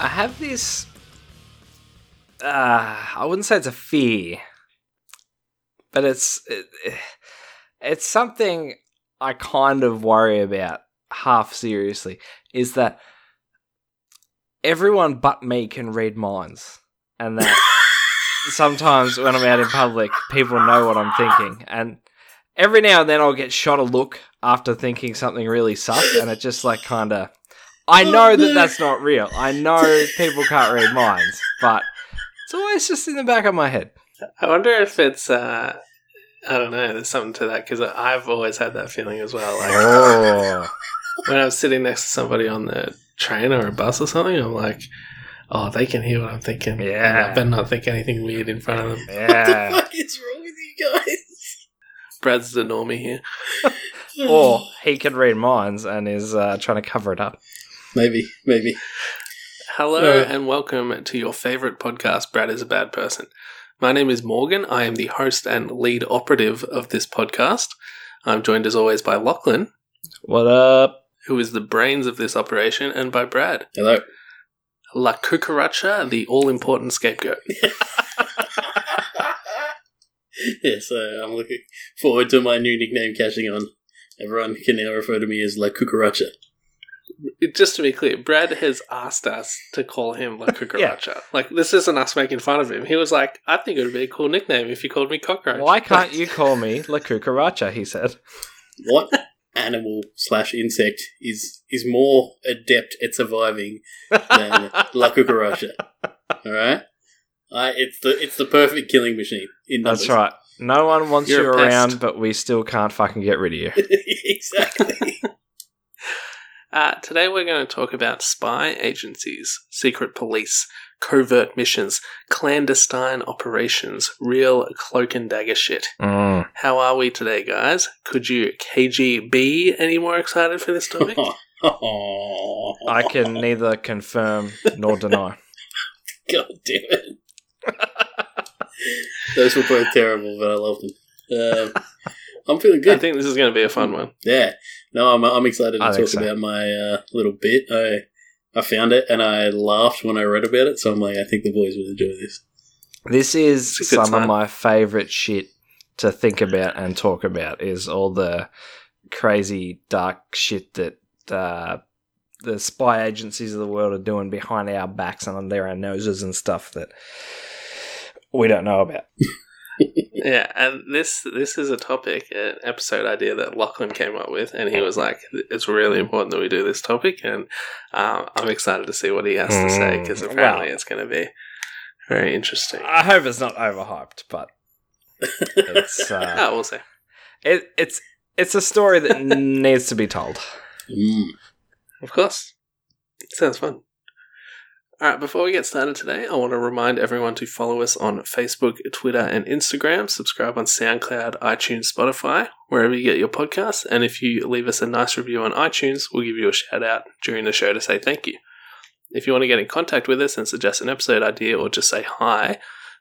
I have this. Uh, I wouldn't say it's a fear, but it's it, it's something I kind of worry about half seriously. Is that everyone but me can read minds, and that sometimes when I'm out in public, people know what I'm thinking, and every now and then I'll get shot a look after thinking something really sucks, and it just like kind of. I know that that's not real. I know people can't read minds, but it's always just in the back of my head. I wonder if it's. Uh, I don't know. There's something to that because I've always had that feeling as well. Like Oh, when I'm sitting next to somebody on the train or a bus or something, I'm like, oh, they can hear what I'm thinking. Yeah. And I better not think anything weird in front of them. Yeah. What the fuck is wrong with you guys? Brad's the normie here. or he can read minds and is uh, trying to cover it up. Maybe, maybe. Hello Uh. and welcome to your favorite podcast, Brad is a Bad Person. My name is Morgan. I am the host and lead operative of this podcast. I'm joined as always by Lachlan, What up? who is the brains of this operation, and by Brad. Hello. La Cucaracha, the all important scapegoat. yeah, so I'm looking forward to my new nickname catching on. Everyone can now refer to me as La Cucaracha. Just to be clear, Brad has asked us to call him La Cucaracha. Like, this isn't us making fun of him. He was like, I think it would be a cool nickname if you called me Cockroach. Why can't you call me La Cucaracha? He said. What animal slash insect is is more adept at surviving than La Cucaracha? All right, I it's the it's the perfect killing machine. In That's right. No one wants You're you around, but we still can't fucking get rid of you. exactly. Uh, today we're going to talk about spy agencies, secret police, covert missions, clandestine operations, real cloak and dagger shit. Mm. How are we today, guys? Could you KGB any more excited for this topic? I can neither confirm nor deny. God damn it. Those were both terrible, but I love them. Um, I'm feeling good. I think this is going to be a fun one. Yeah. No, I'm, I'm excited to I think talk so. about my uh, little bit. I I found it and I laughed when I read about it, so I'm like, I think the boys will enjoy this. This is It's a good some of my favorite shit to think about and talk about. Is all the crazy dark shit that uh, the spy agencies of the world are doing behind our backs and under our noses and stuff that we don't know about. Yeah, and this this is a topic, an episode idea that Lachlan came up with, and he was like, "It's really important that we do this topic," and um, I'm excited to see what he has to say because Hmm, apparently well. it's going to be very interesting. I hope it's not overhyped, but it's uh, Ah, we'll see. it, it's it's a story that needs to be told. Mm. Of course, sounds fun. All right, before we get started today, I want to remind everyone to follow us on Facebook, Twitter, and Instagram. Subscribe on SoundCloud, iTunes, Spotify, wherever you get your podcasts. And if you leave us a nice review on iTunes, we'll give you a shout out during the show to say thank you. If you want to get in contact with us and suggest an episode idea or just say hi,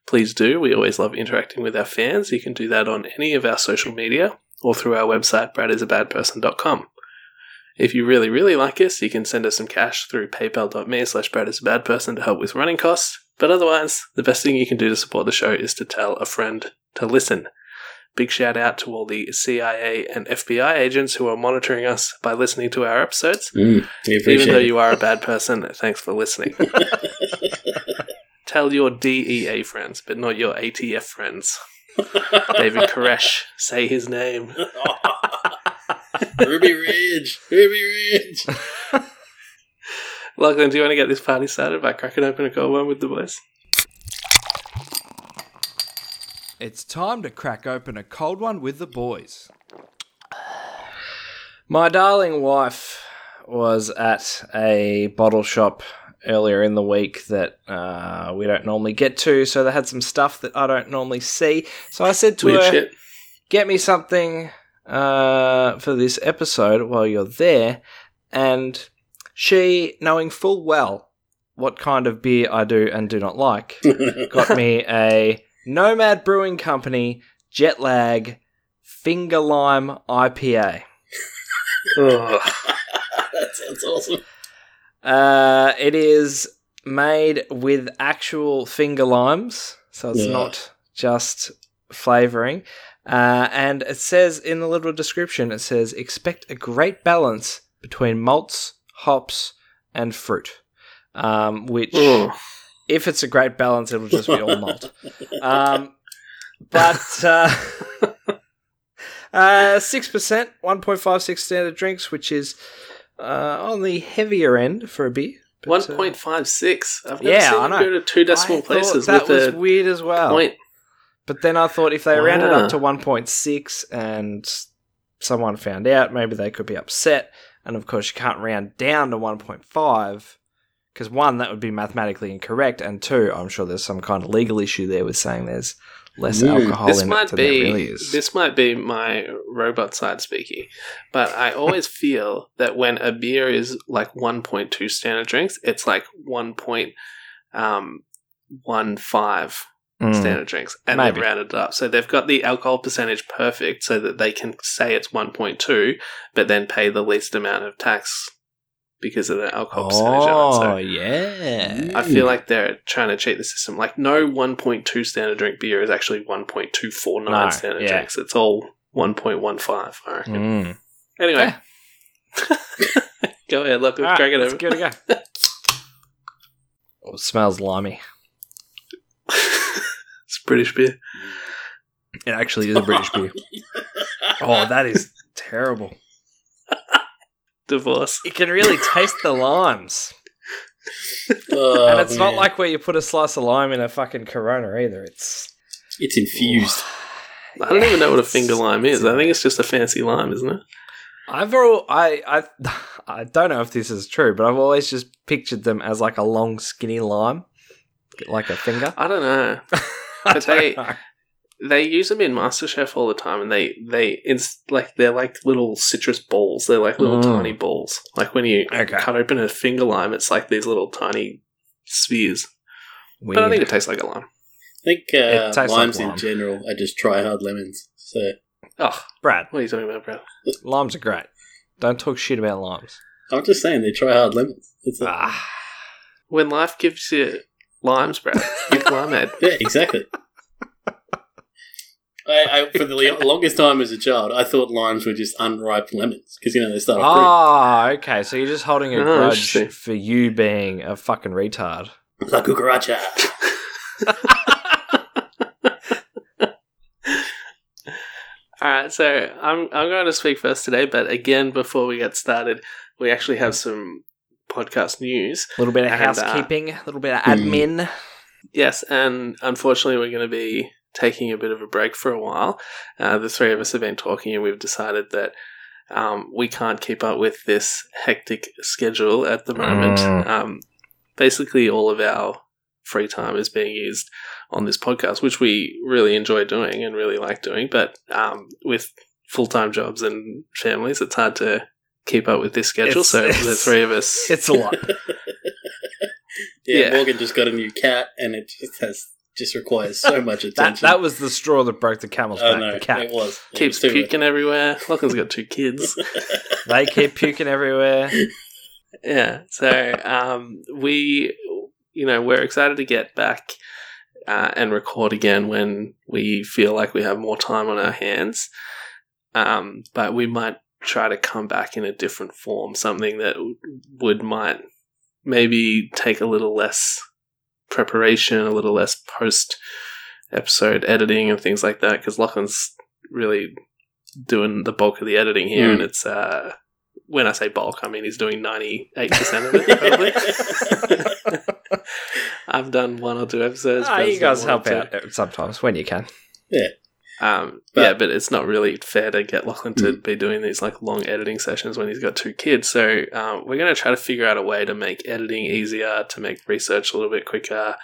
please do. We always love interacting with our fans. You can do that on any of our social media or through our website, bradisabadperson.com. If you really, really like us, you can send us some cash through paypal.me slash Brad is a bad person to help with running costs. But otherwise, the best thing you can do to support the show is to tell a friend to listen. Big shout out to all the CIA and FBI agents who are monitoring us by listening to our episodes. Mm. Even though you are a bad person, thanks for listening. Tell your DEA friends, but not your ATF friends. David Koresh, say his name. Ruby Ridge, Ruby Ridge. Lachlan, do you want to get this party started by cracking open a cold one with the boys? It's time to crack open a cold one with the boys. My darling wife was at a bottle shop earlier in the week that uh, we don't normally get to, so they had some stuff that I don't normally see. So I said to Weird her, shit. get me something uh, for this episode while you're there. And she, knowing full well what kind of beer I do and do not like, got me a Nomad Brewing Company Jet Lag Finger Lime IPA. That sounds awesome. Uh, it is made with actual finger limes, so it's Yeah. not just flavoring. Uh, and it says in the little description, it says expect a great balance between malts, hops, and fruit. Um, which, if it's a great balance, it'll just be all malt. Um, but uh, uh, six percent, one point five six standard drinks, which is uh, on the heavier end for a beer. One uh, point five six. I've never Yeah, seen I know. go to two decimal I places that with was weird as well. point. But then I thought if they wow. rounded up to 1.6 and someone found out, maybe they could be upset. And of course, you can't round down to 1.5 because one, that would be mathematically incorrect, and two, I'm sure there's some kind of legal issue there with saying there's less mm. alcohol this in might it be, really This might be my robot side speaking, but I always feel that when a beer is like 1.2 standard drinks, it's like 1.15 Mm. standard drinks, and Maybe. they've rounded it up. So they've got the alcohol percentage perfect, so that they can say it's one point two, but then pay the least amount of tax because of the alcohol percentage. Oh, it. yeah. I feel like they're trying to cheat the system. Like no 1.2 standard drink beer is actually 1.249 No, standard yeah. drinks. It's all 1.15. I reckon. Mm. Anyway, go ahead. Look, right, crack it over. give it a go. Oh, it smells limey. It's British beer. It actually is a British beer. Oh, that is terrible. Divorce. You can really taste the limes. Oh, and it's oh, not man. like where you put a slice of lime in a fucking Corona either. It's it's infused. I don't even know what a finger lime is. I think it's just a fancy lime, isn't it? I've al- I I I don't know if this is true, but I've always just pictured them as like a long, skinny lime, like a finger. I don't know. I But they- know. They use them in MasterChef all the time, and they they it's like they're like little citrus balls. They're like little Mm. tiny balls. Like when you Okay. cut open a finger lime, it's like these little tiny spheres. But I Weird. think it tastes like a lime. I think uh, It tastes limes like in lime. general are just try hard lemons. So Oh, Brad, what are you talking about, Brad? limes are great. Don't talk shit about limes. I'm just saying they try hard lemons. That's. Ah, When life gives you limes, Brad, give limeade. Yeah, exactly. I, I, for the le- longest time as a child, I thought limes were just unripe lemons because you know they start off Ah, okay. So you're just holding a Oh, grudge interesting. for you being a fucking retard. green. La cucaracha. All right, so I'm I'm going to speak first today, but again, before we get started, we actually have some podcast news. A little bit of And, uh, housekeeping, a little bit of admin. Yes, and unfortunately, we're going to be taking a bit of a break for a while. Uh, the three of us have been talking, and we've decided that um, we can't keep up with this hectic schedule at the moment. Mm. Um, basically, all of our free time is being used on this podcast, which we really enjoy doing and really like doing. But um, with full time jobs and families, it's hard to keep up with this schedule. It's- so the it's- three of us. It's a lot. yeah, Yeah. Morgan just got a new cat, and it just has just requires so much that attention. that was the straw that broke the camel's oh back. no, the cat. it was. It Keeps was too much. puking everywhere. Lachlan's got two kids. They keep puking everywhere. Yeah. So um, we, you know, we're excited to get back uh, and record again when we feel like we have more time on our hands. Um, but we might try to come back in a different form, something that would might maybe take a little less preparation, a little less post episode editing and things like that. Because Lachlan's really doing the bulk of the editing here, Mm. and it's uh, when I say bulk, I mean he's doing ninety eight percent of it. Probably. I've done one or two episodes. Ah, Brad's you guys help out sometimes when you can. Um, But- yeah, but it's not really fair to get Lachlan to be doing these like long editing sessions when he's got two kids. So um, we're going to try to figure out a way to make editing easier, to make research a little bit quicker,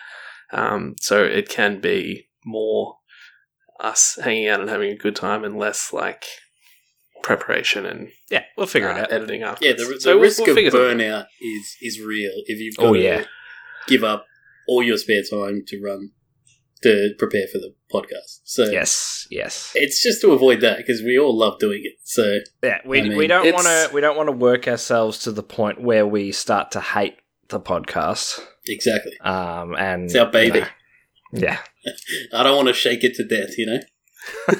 um, so it can be more us hanging out and having a good time and less like preparation and Yeah, we'll figure uh, it out. editing after. Yeah, the, the so we'll- risk we'll of figure something out. burnout is is real if you've got Oh, to yeah. give up all your spare time to run to prepare for the podcast. So Yes, yes. it's just to avoid that because we all love doing it. So Yeah, we, I mean, we don't want to we don't want to work ourselves to the point where we start to hate the podcast. Exactly. Um, and It's our baby. you know, yeah. I don't want to shake it to death, you know?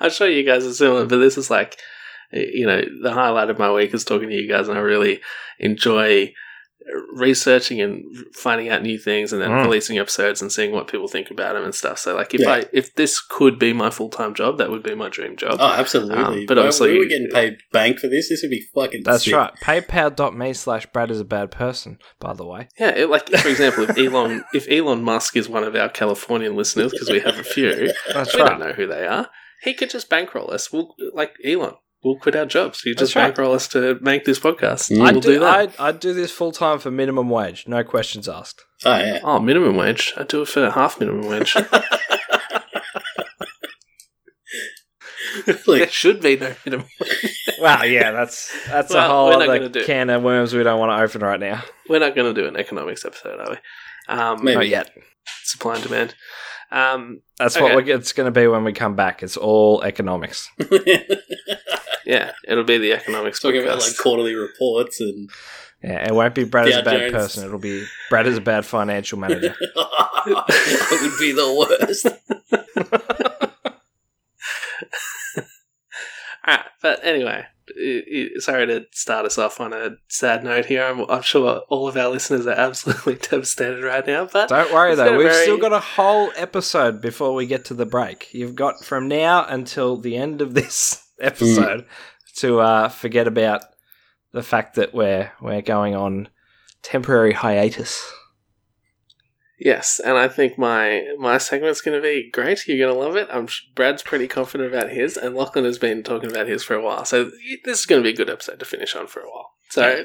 I'm sure you guys are similar, but this is like, you know, the highlight of my week is talking to you guys, and I really enjoy researching and finding out new things, and then Mm. releasing episodes and seeing what people think about them and stuff. So, like, if Yeah. I if this could be my full time job, that would be my dream job. Oh, absolutely. Um, but Well, obviously- we were getting paid bank for this. This would be fucking That's sick. right. PayPal.me slash Brad is a bad person, by the way. Yeah, it, like for example, if Elon if Elon Musk is one of our Californian listeners, because we have a few, That's we right. don't know who they are. He could just bankroll us. We'll like Elon. We'll quit our jobs. You just right. bankroll us to make this podcast. Mm. We'll I'd do, do, that. I'd, I'd do this full time for minimum wage, no questions asked. Oh, yeah. Oh, minimum wage. I'd do it for half minimum wage. there should be no minimum. Well, yeah, that's that's Well, a whole we're not gonna other can of worms we don't want to open right now. We're not going to do an economics episode, are we? Um, Maybe. Not yet. Supply and demand. Um, That's Okay. what we're, it's going to be when we come back. It's all economics. yeah, it'll be the economics talking podcast. about like quarterly reports and Yeah, it won't be Brad is a bad Jones. person. It'll be Brad is a bad financial manager. it would be the worst. Alright, but anyway, i- i- sorry to start us off on a sad note here. I'm, I'm sure all of our listeners are absolutely devastated right now, but Don't worry though, we've very- still got a whole episode before we get to the break. You've got from now until the end of this episode to uh, forget about the fact that we're we're going on temporary hiatus. yes, and I think my my segment's going to be great. You're going to love it. I'm Brad's pretty confident about his, and Lachlan has been talking about his for a while, so this is going to be a good episode to finish on for a while. So.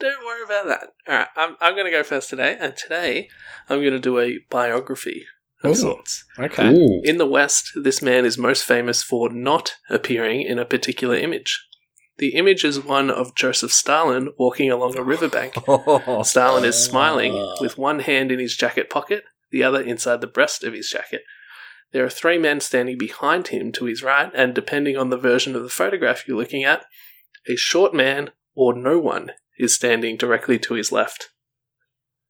Don't worry about that. All right, I'm, I'm going to go first today, and today I'm going to do a biography of Ooh. sorts. Okay. Ooh. In the West, this man is most famous for not appearing in a particular image. The image is one of Joseph Stalin walking along a riverbank. Stalin is smiling Ah. with one hand in his jacket pocket, the other inside the breast of his jacket. There are three men standing behind him to his right, and depending on the version of the photograph you're looking at, a short man or no one is standing directly to his left.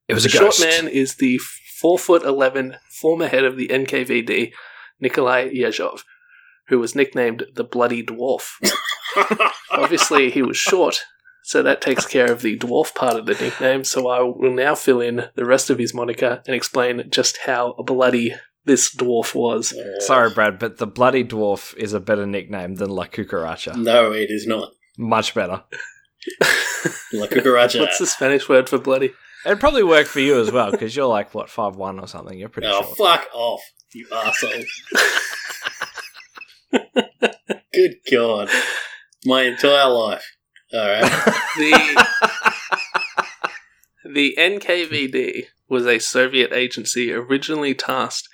It was The a short man is the four foot eleven former head of the NKVD, Nikolai Yezhov, who was nicknamed the Bloody Dwarf. Obviously, he was short, so that takes care of the dwarf part of the nickname. So I will now fill in the rest of his moniker and explain just how bloody this dwarf was. Sorry, Brad, but the bloody dwarf is a better nickname than La Cucaracha. No, it is not. Much better. La cucaracha. What's the Spanish word for bloody? It'd probably work for you as well because you're like what five one or something. You're pretty Oh, short. fuck off, you asshole. Good God. My entire life. Alright. The the NKVD was a Soviet agency originally tasked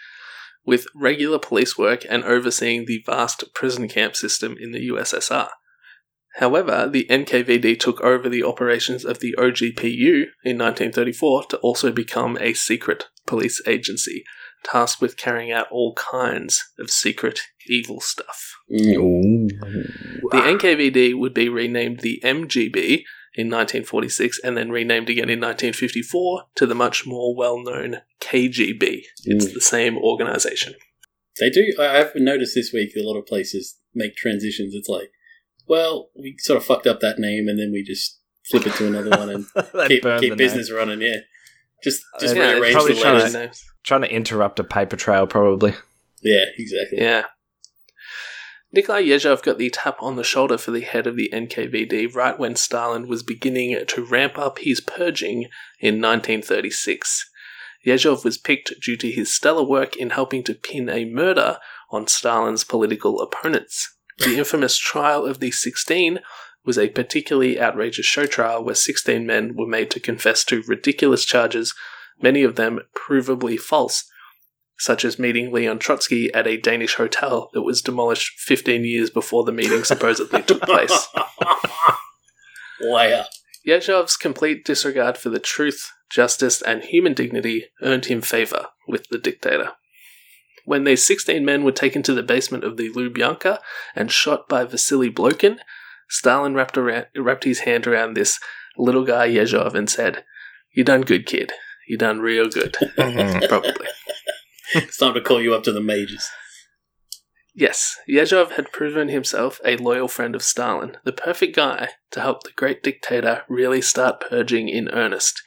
with regular police work and overseeing the vast prison camp system in the USSR. However, the NKVD took over the operations of the OGPU in 1934 to also become a secret police agency tasked with carrying out all kinds of secret evil stuff. Mm. The NKVD would be renamed the MGB in 1946 and then renamed again in 1954 to the much more well known KGB. It's Mm. the same organization. They do. I've noticed this week a lot of places make transitions. It's like, well, we sort of fucked up that name, and then we just flip it to another one and keep, keep the business running. Yeah, just just Yeah, rearrange probably the trying letters. to- names. Trying to interrupt a paper trail, probably. Yeah, exactly. Yeah. Nikolai Yezhov got the tap on the shoulder for the head of the NKVD right when Stalin was beginning to ramp up his purging in 1936. Yezhov was picked due to his stellar work in helping to pin a murder on Stalin's political opponents. The infamous trial of the 16 was a particularly outrageous show trial where 16 men were made to confess to ridiculous charges, many of them provably false, such as meeting Leon Trotsky at a Danish hotel that was demolished 15 years before the meeting supposedly took place. wow. Yezhov's complete disregard for the truth, justice, and human dignity earned him favor with the dictator. When these 16 men were taken to the basement of the Lubyanka and shot by Vasily Blokin, Stalin wrapped, around, wrapped his hand around this little guy Yezhov and said, You done good, kid. You done real good. Mhm. Probably. It's time to call you up to the majors. Yes, Yezhov had proven himself a loyal friend of Stalin, the perfect guy to help the great dictator really start purging in earnest.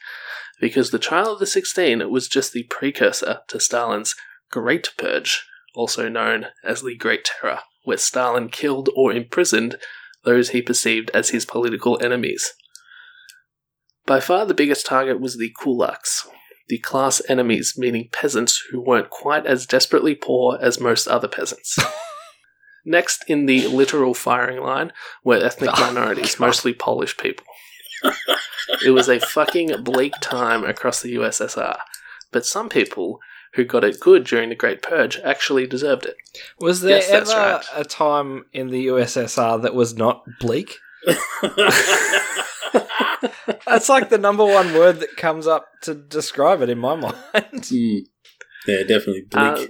Because the trial of the 16 was just the precursor to Stalin's Great Purge, also known as the Great Terror, where Stalin killed or imprisoned those he perceived as his political enemies. By far the biggest target was the kulaks, the class enemies, meaning peasants who weren't quite as desperately poor as most other peasants. Next in the literal firing line were ethnic Oh, minorities, God. mostly Polish people. it was a fucking bleak time across the USSR, but some people who got it good during the Great Purge actually deserved it. Was there Yes, that's ever right. a time in the USSR that was not bleak? That's like the number one word that comes up to describe it in my mind. Hmm. Yeah, definitely bleak. Uh,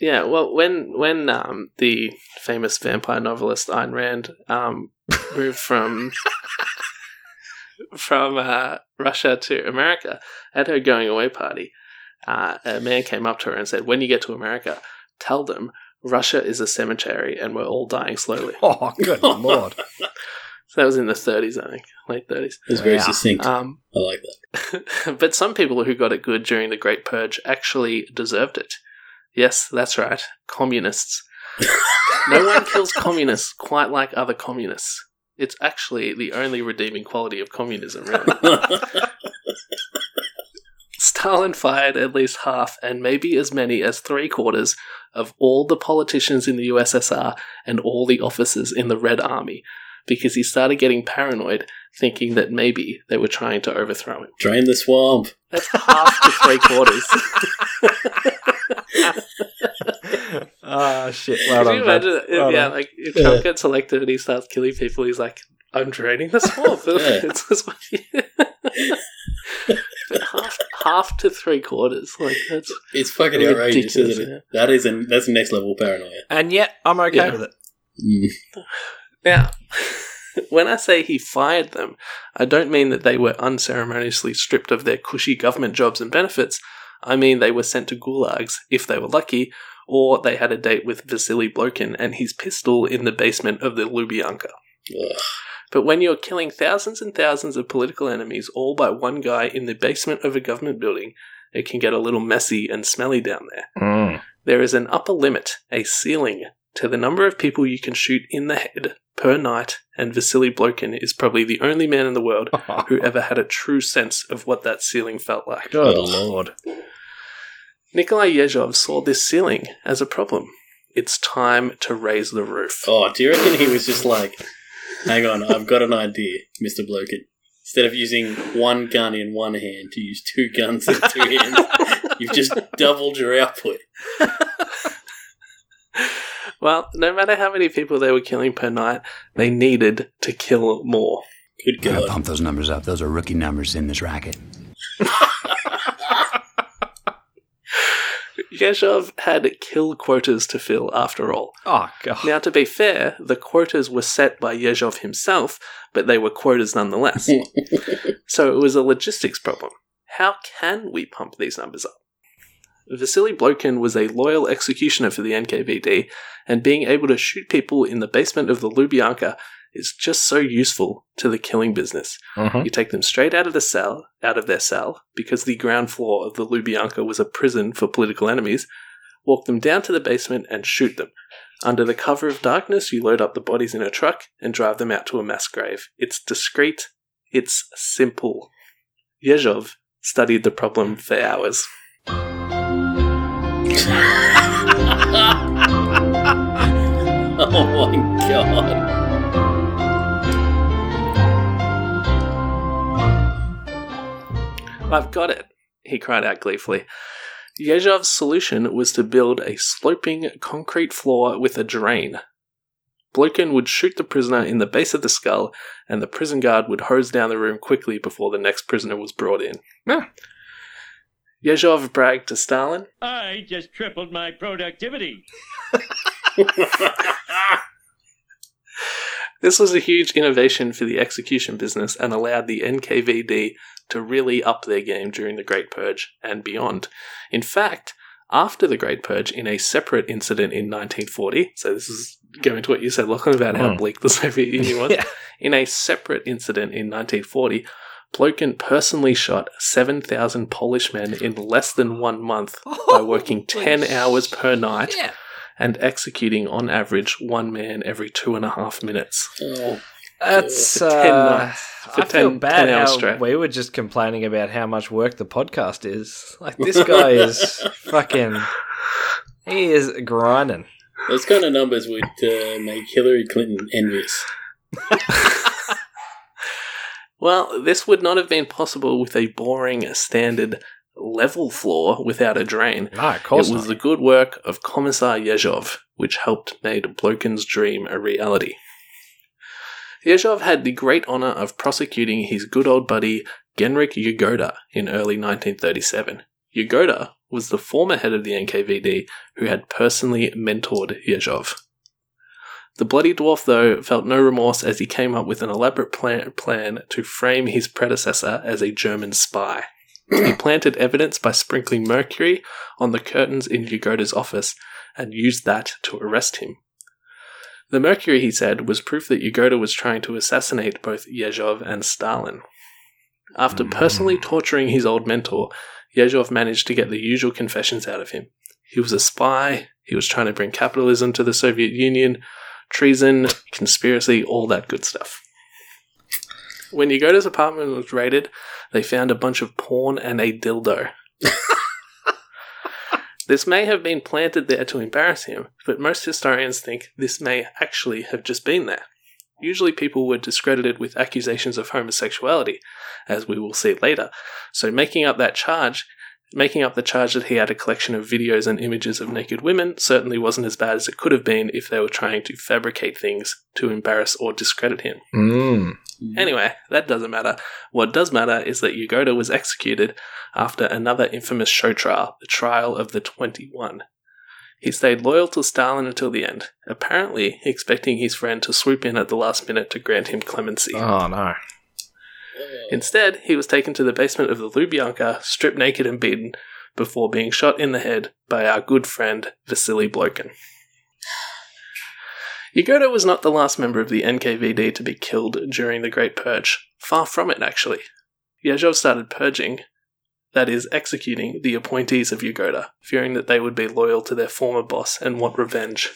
yeah, well, when when um, the famous vampire novelist Ayn Rand um, moved from from uh, Russia to America at her going away party, uh, a man came up to her and said, "When you get to America, tell them Russia is a cemetery and we're all dying slowly." Oh, good lord. So that was in the 30s, I think, late 30s. it was very yeah. succinct. Um, I like that. but some people who got it good during the Great Purge actually deserved it. Yes, that's right, communists. no one kills communists quite like other communists. It's actually the only redeeming quality of communism, really. Stalin fired at least half and maybe as many as three quarters of all the politicians in the USSR and all the officers in the Red Army because he started getting paranoid, thinking that maybe they were trying to overthrow him. Drain the swamp. That's half to three quarters. Ah, shit. Well Can you done, imagine? if- Well yeah, done. like if Trump gets elected and he starts killing people, he's like, "I'm draining the swamp." Yeah. It's just like- half, half to three quarters, like that's It's fucking outrageous, isn't yeah. it? That is an, that's next level paranoia. And yet, I'm okay Yeah. with it. Mm. Now, when I say he fired them, I don't mean that they were unceremoniously stripped of their cushy government jobs and benefits. I mean they were sent to gulags, if they were lucky, or they had a date with Vasily Blokin and his pistol in the basement of the Lubyanka. Ugh. But when you're killing thousands and thousands of political enemies all by one guy in the basement of a government building, it can get a little messy and smelly down there. Mm. There is an upper limit, a ceiling, to the number of people you can shoot in the head per night, and Vasily Blokin is probably the only man in the world who ever had a true sense of what that ceiling felt like. Good lord. Nikolai Yezhov saw this ceiling as a problem. It's time to raise the roof. Oh, do you reckon he was just like, hang on, I've got an idea, Mr. Blokin. Instead of using one gun in one hand to use two guns in two hands, you've just doubled your output. Well, no matter how many people they were killing per night, they needed to kill more. Good Gotta God. pump those numbers up. Those are rookie numbers in this racket. Yezhov had kill quotas to fill after all. Oh, God. Now, to be fair, the quotas were set by Yezhov himself, but they were quotas nonetheless. so it was a logistics problem. How can we pump these numbers up? Vasily Blokin was a loyal executioner for the NKVD, and being able to shoot people in the basement of the Lubyanka is just so useful to the killing business. Mhm. You take them straight out of the cell, out of their cell, because the ground floor of the Lubyanka was a prison for political enemies. Walk them down to the basement and shoot them. Under the cover of darkness, you load up the bodies in a truck and drive them out to a mass grave. It's discreet. It's simple. Yezhov studied the problem for hours. I've got it, he cried out gleefully. Yezhov's solution was to build a sloping concrete floor with a drain. Blokin would shoot the prisoner in the base of the skull, and the prison guard would hose down the room quickly before the next prisoner was brought in. Yeah. Yezhov bragged to Stalin, I just tripled my productivity. This was a huge innovation for the execution business and allowed the NKVD to really up their game during the Great Purge and beyond. In fact, after the Great Purge, in a separate incident in 1940, so this is going to what you said, Lachlan, about how Mm. bleak the Soviet Union was. Yeah. In a separate incident in 1940, Blokin personally shot 7,000 Polish men in less than one month by working 10 hours per night Yeah. and executing on average one man every two and a half minutes. Oh, That's For 10 uh, nights. For I feel bad 10 how straight. we were just complaining about how much work the podcast is. Like this guy is fucking. He is grinding. those kind of numbers would uh, make Hillary Clinton envious. Well, this would not have been possible with a boring standard level floor without a drain. No, of course it was not. the good work of Commissar Yezhov, which helped made Blokin's dream a reality. Yezhov had the great honor of prosecuting his good old buddy Genrik Yagoda in early 1937. Yagoda was the former head of the NKVD who had personally mentored Yezhov. The Bloody Dwarf, though, felt no remorse as he came up with an elaborate plan, plan to frame his predecessor as a German spy. he planted evidence by sprinkling mercury on the curtains in Yagoda's office and used that to arrest him. The mercury, he said, was proof that Yagoda was trying to assassinate both Yezhov and Stalin. After hmm. personally torturing his old mentor, Yezhov managed to get the usual confessions out of him. He was a spy, he was trying to bring capitalism to the Soviet Union, treason, conspiracy, all that good stuff. When Yagoda's apartment was raided, they found a bunch of porn and a dildo. this may have been planted there to embarrass him, but most historians think this may actually have just been there. Usually, people were discredited with accusations of homosexuality, as we will see later, so making up that charge Making up the charge that he had a collection of videos and images of naked women certainly wasn't as bad as it could have been if they were trying to fabricate things to embarrass or discredit him. Mm. Anyway, that doesn't matter. What does matter is that Yagoda was executed after another infamous show trial, the trial of the 21. He stayed loyal to Stalin until the end, apparently expecting his friend to swoop in at the last minute to grant him clemency. Oh no. Instead, he was taken to the basement of the Lubyanka, stripped naked and beaten, before being shot in the head by our good friend Vasily Blokin. Yagoda was not the last member of the NKVD to be killed during the Great Purge. Far from it, actually. Yezhov started purging, that is, executing the appointees of Yagoda, fearing that they would be loyal to their former boss and want revenge.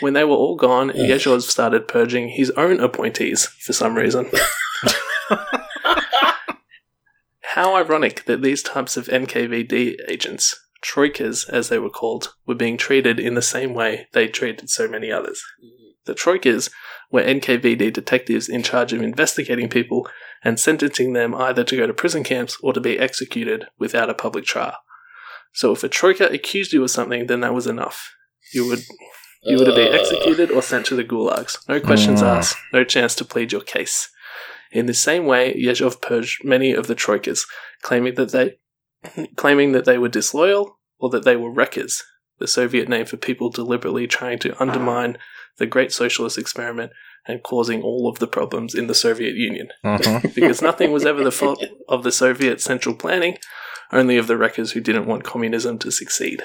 When they were all gone, Yezhov started purging his own appointees for some reason. How ironic that these types of NKVD agents, troikas as they were called, were being treated in the same way they treated so many others. The troikas were NKVD detectives in charge of investigating people and sentencing them either to go to prison camps or to be executed without a public trial. So if a troika accused you of something, then that was enough. You would you would be Uh, executed or sent to the gulags. No questions Mm. asked, no chance to plead your case. In the same way, Yezhov purged many of the troikas, claiming that they claiming that they were disloyal or that they were wreckers, the Soviet name for people deliberately trying to undermine the great socialist experiment and causing all of the problems in the Soviet Union. Mhm. Because nothing was ever the fault of the Soviet central planning, only of the wreckers who didn't want communism to succeed.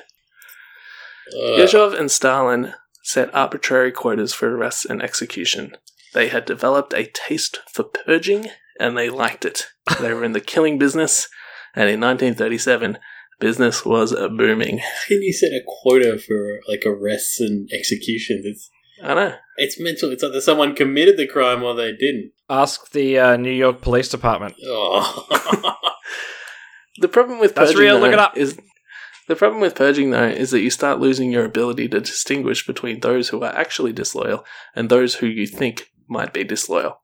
uh, Yezhov and Stalin set arbitrary quotas for arrests and execution. They had developed a taste for purging, and they liked it. They were in the killing business, and in 1937, business was booming. How can you set a quota for like arrests and executions? It's I know. it's mental. It's either someone committed the crime or they didn't. Ask the uh, New York Police Department. Oh. The problem with That's purging real, look it up. is the problem with purging though is that you start losing your ability to distinguish between those who are actually disloyal and those who you think might be disloyal.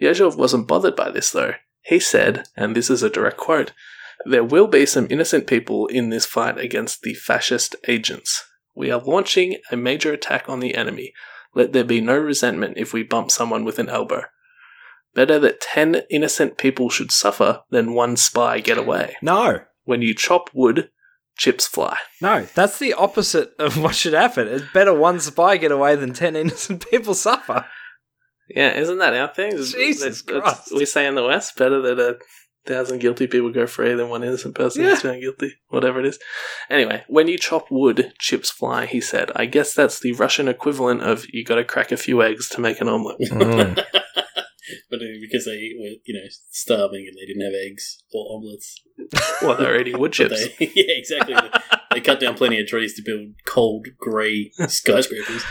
Yezhov wasn't bothered by this though. He said, and this is a direct quote, there will be some innocent people in this fight against the fascist agents. We are launching a major attack on the enemy. Let there be no resentment if we bump someone with an elbow. Better that ten innocent people should suffer than one spy get away. No, When you chop wood, chips fly. no, that's the opposite of what should happen. It's better one spy get away than ten innocent people suffer. Yeah, isn't that our thing? Jesus it's- it's- Christ. We say in the West, better that a thousand guilty people go free than one innocent person Yeah. is found guilty. Whatever it is. Anyway, when you chop wood, chips fly, he said. I guess that's the Russian equivalent of you gotta crack a few eggs to make an omelette. Mm. but uh, because they were, you know, starving and they didn't have eggs or omelets. well, they're eating wood chips. They, yeah, exactly. they, they cut down plenty of trees to build cold, grey skyscrapers.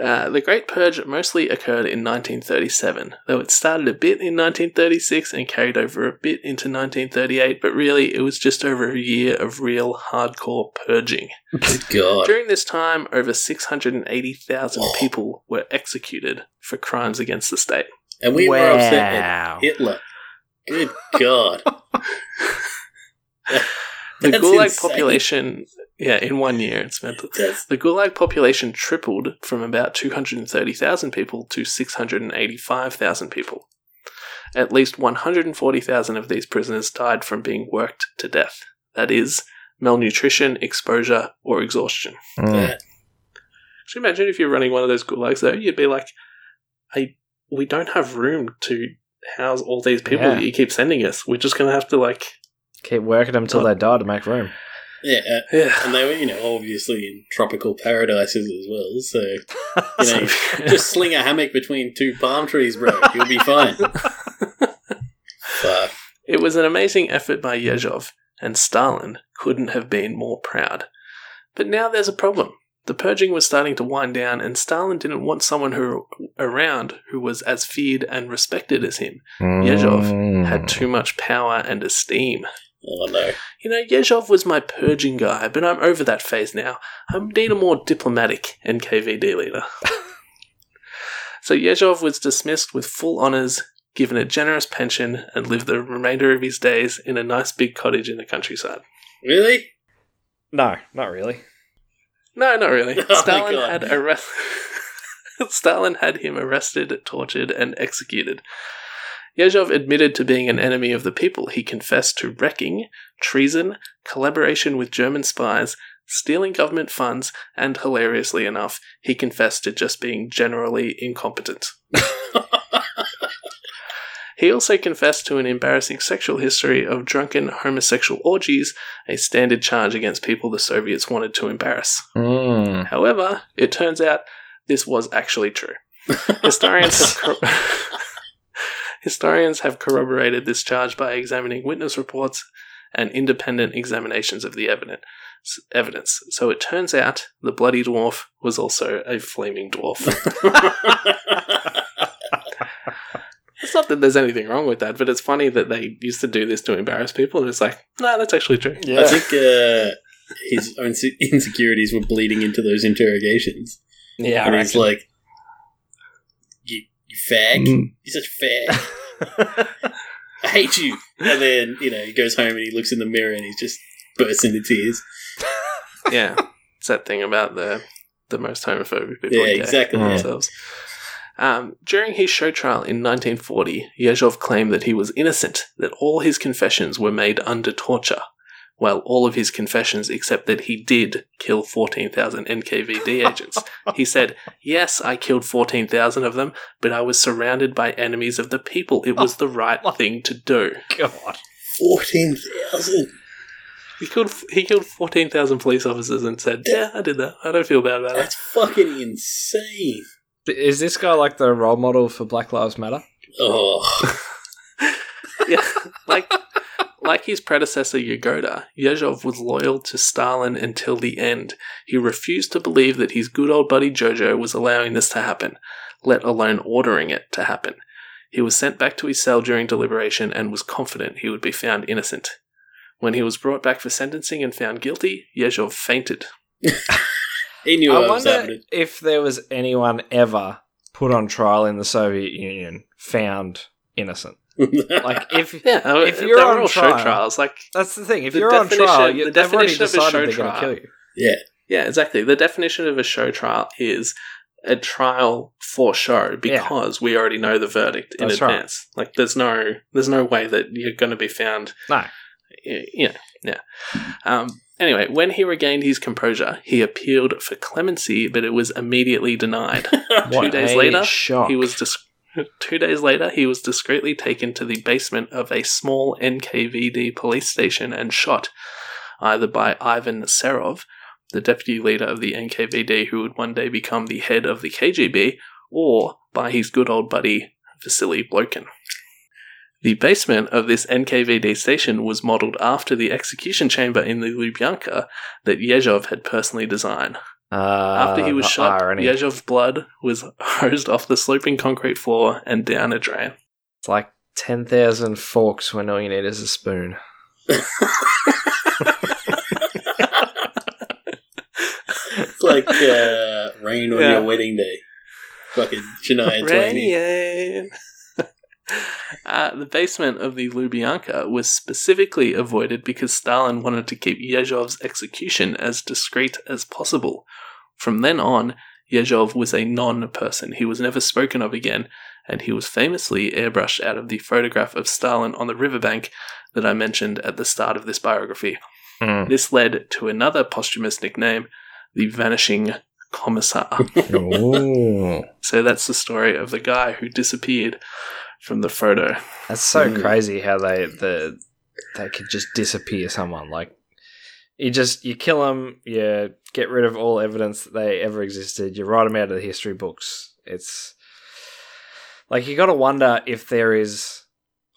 Uh, the Great Purge mostly occurred in 1937, though it started a bit in 1936 and carried over a bit into 1938, but really it was just over a year of real hardcore purging. Good God. During this time, over 680,000 people were executed for crimes against the state. And we were upset at wow. Hitler. Good God. The That's Gulag insane. population, yeah, in one year, it's mental. That's, The Gulag population tripled from about 230,000 people to 685,000 people. At least 140,000 of these prisoners died from being worked to death. That is, malnutrition, exposure, or exhaustion. Mm. that. Could you imagine if you're running one of those gulags though? You'd be like, I, we don't have room to house all these people Yeah. that you keep sending us. We're just going to have to, like, Keep working them till they die to make room. Yeah, uh, yeah. and they were, you know, obviously in tropical paradises as well. So, you know, just sling a hammock between two palm trees, bro. You'll be fine. Fuck. It was an amazing effort by Yezhov, and Stalin couldn't have been more proud. But now there's a problem. The purging was starting to wind down, and Stalin didn't want someone who around who was as feared and respected as him. Yezhov Mm. Had too much power and esteem. Oh, no. You know, Yezhov was my purging guy, but I'm over that phase now. I need a more diplomatic NKVD leader. so Yezhov was dismissed with full honours, given a generous pension, and lived the remainder of his days in a nice big cottage in the countryside. Really? No, not really. No, not really. Oh Stalin had arrest- Stalin had him arrested, tortured, and executed. Yezhov admitted to being an enemy of the people. He confessed to wrecking, treason, collaboration with German spies, stealing government funds, and hilariously enough, he confessed to just being generally incompetent. He also confessed to an embarrassing sexual history of drunken homosexual orgies, a standard charge against people the Soviets wanted to embarrass. Mm. However, it turns out this was actually true. Historians have historians have corroborated this charge by examining witness reports and independent examinations of the evidence. Evidence. So it turns out the bloody dwarf was also a flaming dwarf. it's not that there's anything wrong with that, but it's funny that they used to do this to embarrass people, and it's like, no, that's actually true. I think uh, his own insecurities were bleeding into those interrogations. Yeah, and I he's reckon. like, you, you fag. Mm. You're such a fag. I hate you. And then, you know, he goes home and he looks in the mirror and he just bursts into tears. yeah, it's that thing about the the most homophobic people. Yeah, are gay exactly, yeah. Themselves. Um, during his show trial in 1940, Yezhov claimed that he was innocent, that all his confessions were made under torture, while all of his confessions, except that he did kill 14,000 NKVD agents. he said, Yes, I killed 14,000 of them, but I was surrounded by enemies of the people. It was oh the right thing to do. God. 14,000. He killed, he killed 14,000 police officers and said, Yeah, I did that. I don't feel bad about it. That's fucking insane. Is this guy like the role model for Black Lives Matter? Oh. yeah, like like his predecessor Yagoda, Yezhov was loyal to Stalin until the end. He refused to believe that his good old buddy Jojo was allowing this to happen, let alone ordering it to happen. He was sent back to his cell during deliberation and was confident he would be found innocent. When he was brought back for sentencing and found guilty, Yezhov fainted. He knew I what was wonder happening. if there was anyone ever put on trial in the Soviet Union found innocent. Like if Yeah, If you're on all show trial- trials. Like, that's the thing, if The you're on trial, definition- you, the definition of a show decided they're going to trial. kill you. yeah. Yeah, exactly. The definition of a show trial is a trial for show because we already know the verdict in That's right. advance. Like there's no there's no way that you're going to be found No. y- you know, yeah. Um, anyway, when he regained his composure, he appealed for clemency, but it was immediately denied. Two days later, shock. He was dis- two days later. He was discreetly taken to the basement of a small NKVD police station and shot, either by Ivan Serov, the deputy leader of the NKVD, who would one day become the head of the KGB, or by his good old buddy Vasily Blokin. The basement of this NKVD station was modelled after the execution chamber in the Lubyanka that Yezhov had personally designed. Uh, After he was shot, irony. Yezhov's blood was hosed off the sloping concrete floor and down a drain. It's like 10,000 forks when all you need is a spoon. It's like uh, rain on Yeah. your wedding day. Fucking Shania Twain. Uh, the basement of the Lubyanka was specifically avoided because Stalin wanted to keep Yezhov's execution as discreet as possible. From then on, Yezhov was a non person. He was never spoken of again, and he was famously airbrushed out of the photograph of Stalin on the riverbank that I mentioned at the start of this biography. Mm. This led to another posthumous nickname, the Vanishing Commissar. So that's the story of the guy who disappeared from the photo. That's so Mm. crazy how they the they could just disappear someone like you just you kill them, you get rid of all evidence that they ever existed, you write them out of the history books. It's like you got to wonder if there is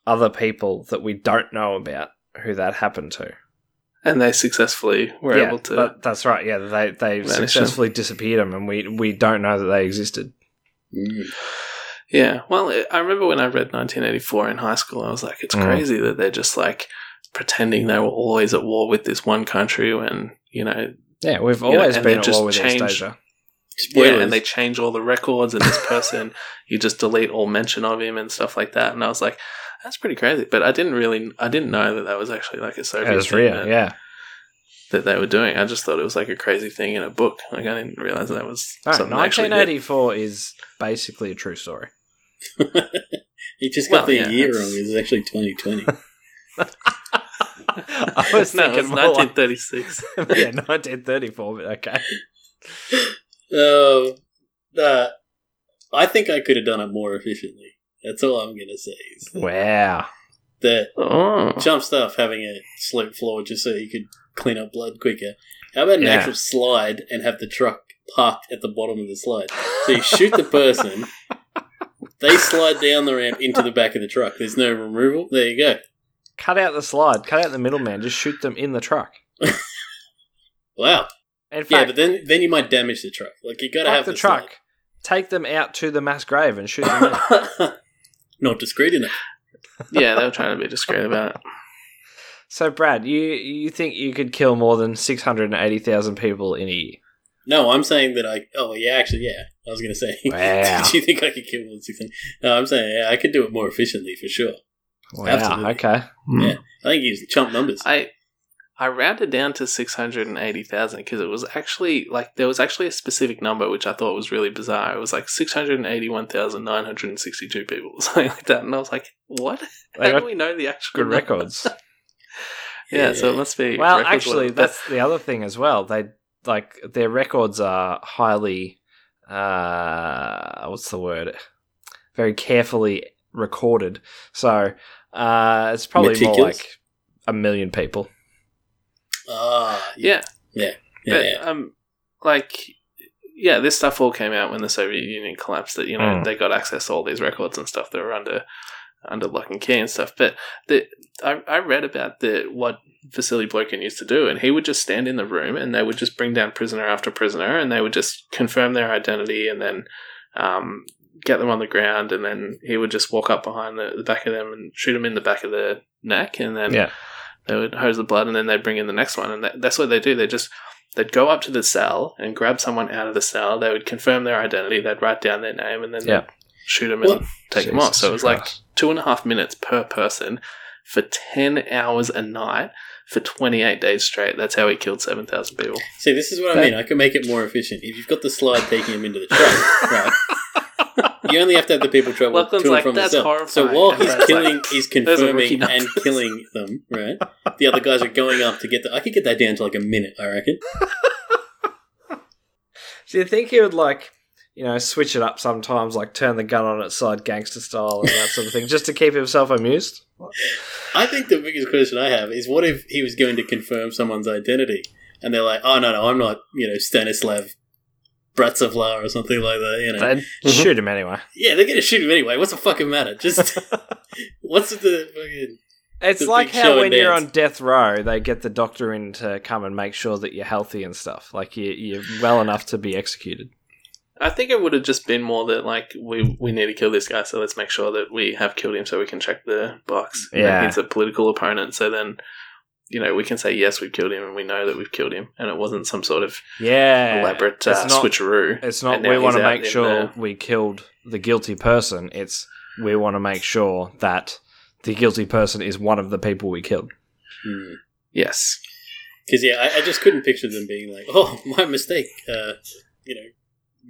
other people that we don't know about who that happened to. And they successfully were yeah, able to. but that's right. Yeah, they they Vanish successfully disappeared them, and we we don't know that they existed. Mm. Yeah. Well, it- I remember when I read 1984 in high school, I was like, it's Mm. crazy that they're just like pretending they were always at war with this one country when, you know, Yeah, we've always and been at just war with changed- East. Spoilers. yeah, and they change all the records and this person, you just delete all mention of him and stuff like that. And I was like, that's pretty crazy. But I didn't really, I didn't know that that was actually like a Soviet It was thing real, that, yeah. that they were doing. I just thought it was like a crazy thing in a book. Like I didn't realize that was No, something they actually did. 1984 is basically a true story. he just got Well, the yeah, year that's- wrong. It's actually 2020. I was no, it thinking was like- 1936. yeah, 1934, but okay. Oh, uh, I think I could have done it more efficiently. That's all I'm gonna say. Is that Wow. the Oh. jump stuff having a slope floor just so you could clean up blood quicker. How about an Yeah. actual slide and have the truck parked at the bottom of the slide? So you shoot the person, they slide down the ramp into the back of the truck. There's no removal. There you go. Cut out the slide, cut out the middleman, just shoot them in the truck. Wow. In Yeah, but then then you might damage the truck. Like you gotta have the, the, truck, take them out to the mass grave and shoot them Not discreet enough. yeah, they were trying to be discreet about it. so, Brad, you you think you could kill more than 680,000 people in a year? No, I'm saying that I. Oh yeah, actually, yeah. I was gonna say. Wow. Did you think I could kill more than six hundred? No, I'm saying yeah, I could do it more efficiently for sure. Wow, Absolutely. okay. Hmm. Yeah, I think he's chump numbers. I I rounded down to six hundred and eighty thousand because it was actually like there was actually a specific number which I thought was really bizarre. It was like six hundred and eighty-one thousand nine hundred and sixty-two people, or something like that. And I was like, "What? How do we know the actual good number?" records. yeah, so it must be. Well, actually, whatever. That's the other thing as well. They like their records are highly, uh, what's the word? Very carefully recorded. So uh, it's probably more like a million people. Ah, yeah, yeah, but yeah. um, like yeah, this stuff all came out when the Soviet Union collapsed. That you know Mm. they got access to all these records and stuff that were under under lock and key and stuff. But the I, I read about the what Vasily Blokin used to do, and he would just stand in the room and they would just bring down prisoner after prisoner, and they would just confirm their identity and then um, get them on the ground, and then he would just walk up behind the, the back of them and shoot them in the back of the neck, and then Yeah. they would hose the blood, and then they'd bring in the next one, and that, that's what they do. They just they'd go up to the cell and grab someone out of the cell. They would confirm their identity. They'd write down their name, and then Yeah. They'd shoot them Well, and take them off. So it was like two and a half minutes per person for ten hours a night for twenty eight days straight. That's how he killed seven thousand people. See, this is what I mean. I can make it more efficient. If you've got the slide taking him into the truck, right? You only have to have the people travel Lachlan's to and like, from the "That's cell. horrifying." So while And he's killing, like, he's "There's a rookie confirming and killing them. Right. The other guys are going up to get the. I could get that down to like a minute. I reckon. Do you think he would like, you know, switch it up sometimes, like turn the gun on its side, gangster style, and that sort of thing, just to keep himself amused? I think the biggest question I have is what if he was going to confirm someone's identity and they're like, oh, no, no, I'm not, you know, Stanislav Bratsovla or something like that, you know. They'd shoot him anyway. yeah, they're going to shoot him anyway. What's the fucking matter? Just, what's the fucking. It's The like how when and you're dance. on death row, they get the doctor in to come and make sure that you're healthy and stuff. Like you, you're well enough to be executed. I think it would have just been more that like we we need to kill this guy, so let's make sure that we have killed him, so we can check the box. You know, Yeah. he's a political opponent, so then you know we can say yes, we've killed him, and we know that we've killed him, and it wasn't some sort of Yeah, elaborate uh, It's not- switcheroo. It's not we want to make sure the- we killed the guilty person. It's we want to make sure that the guilty person is one of the people we killed. Hmm. Yes, Because, yeah, I, I just couldn't picture them being like, oh, my mistake. Uh, you know,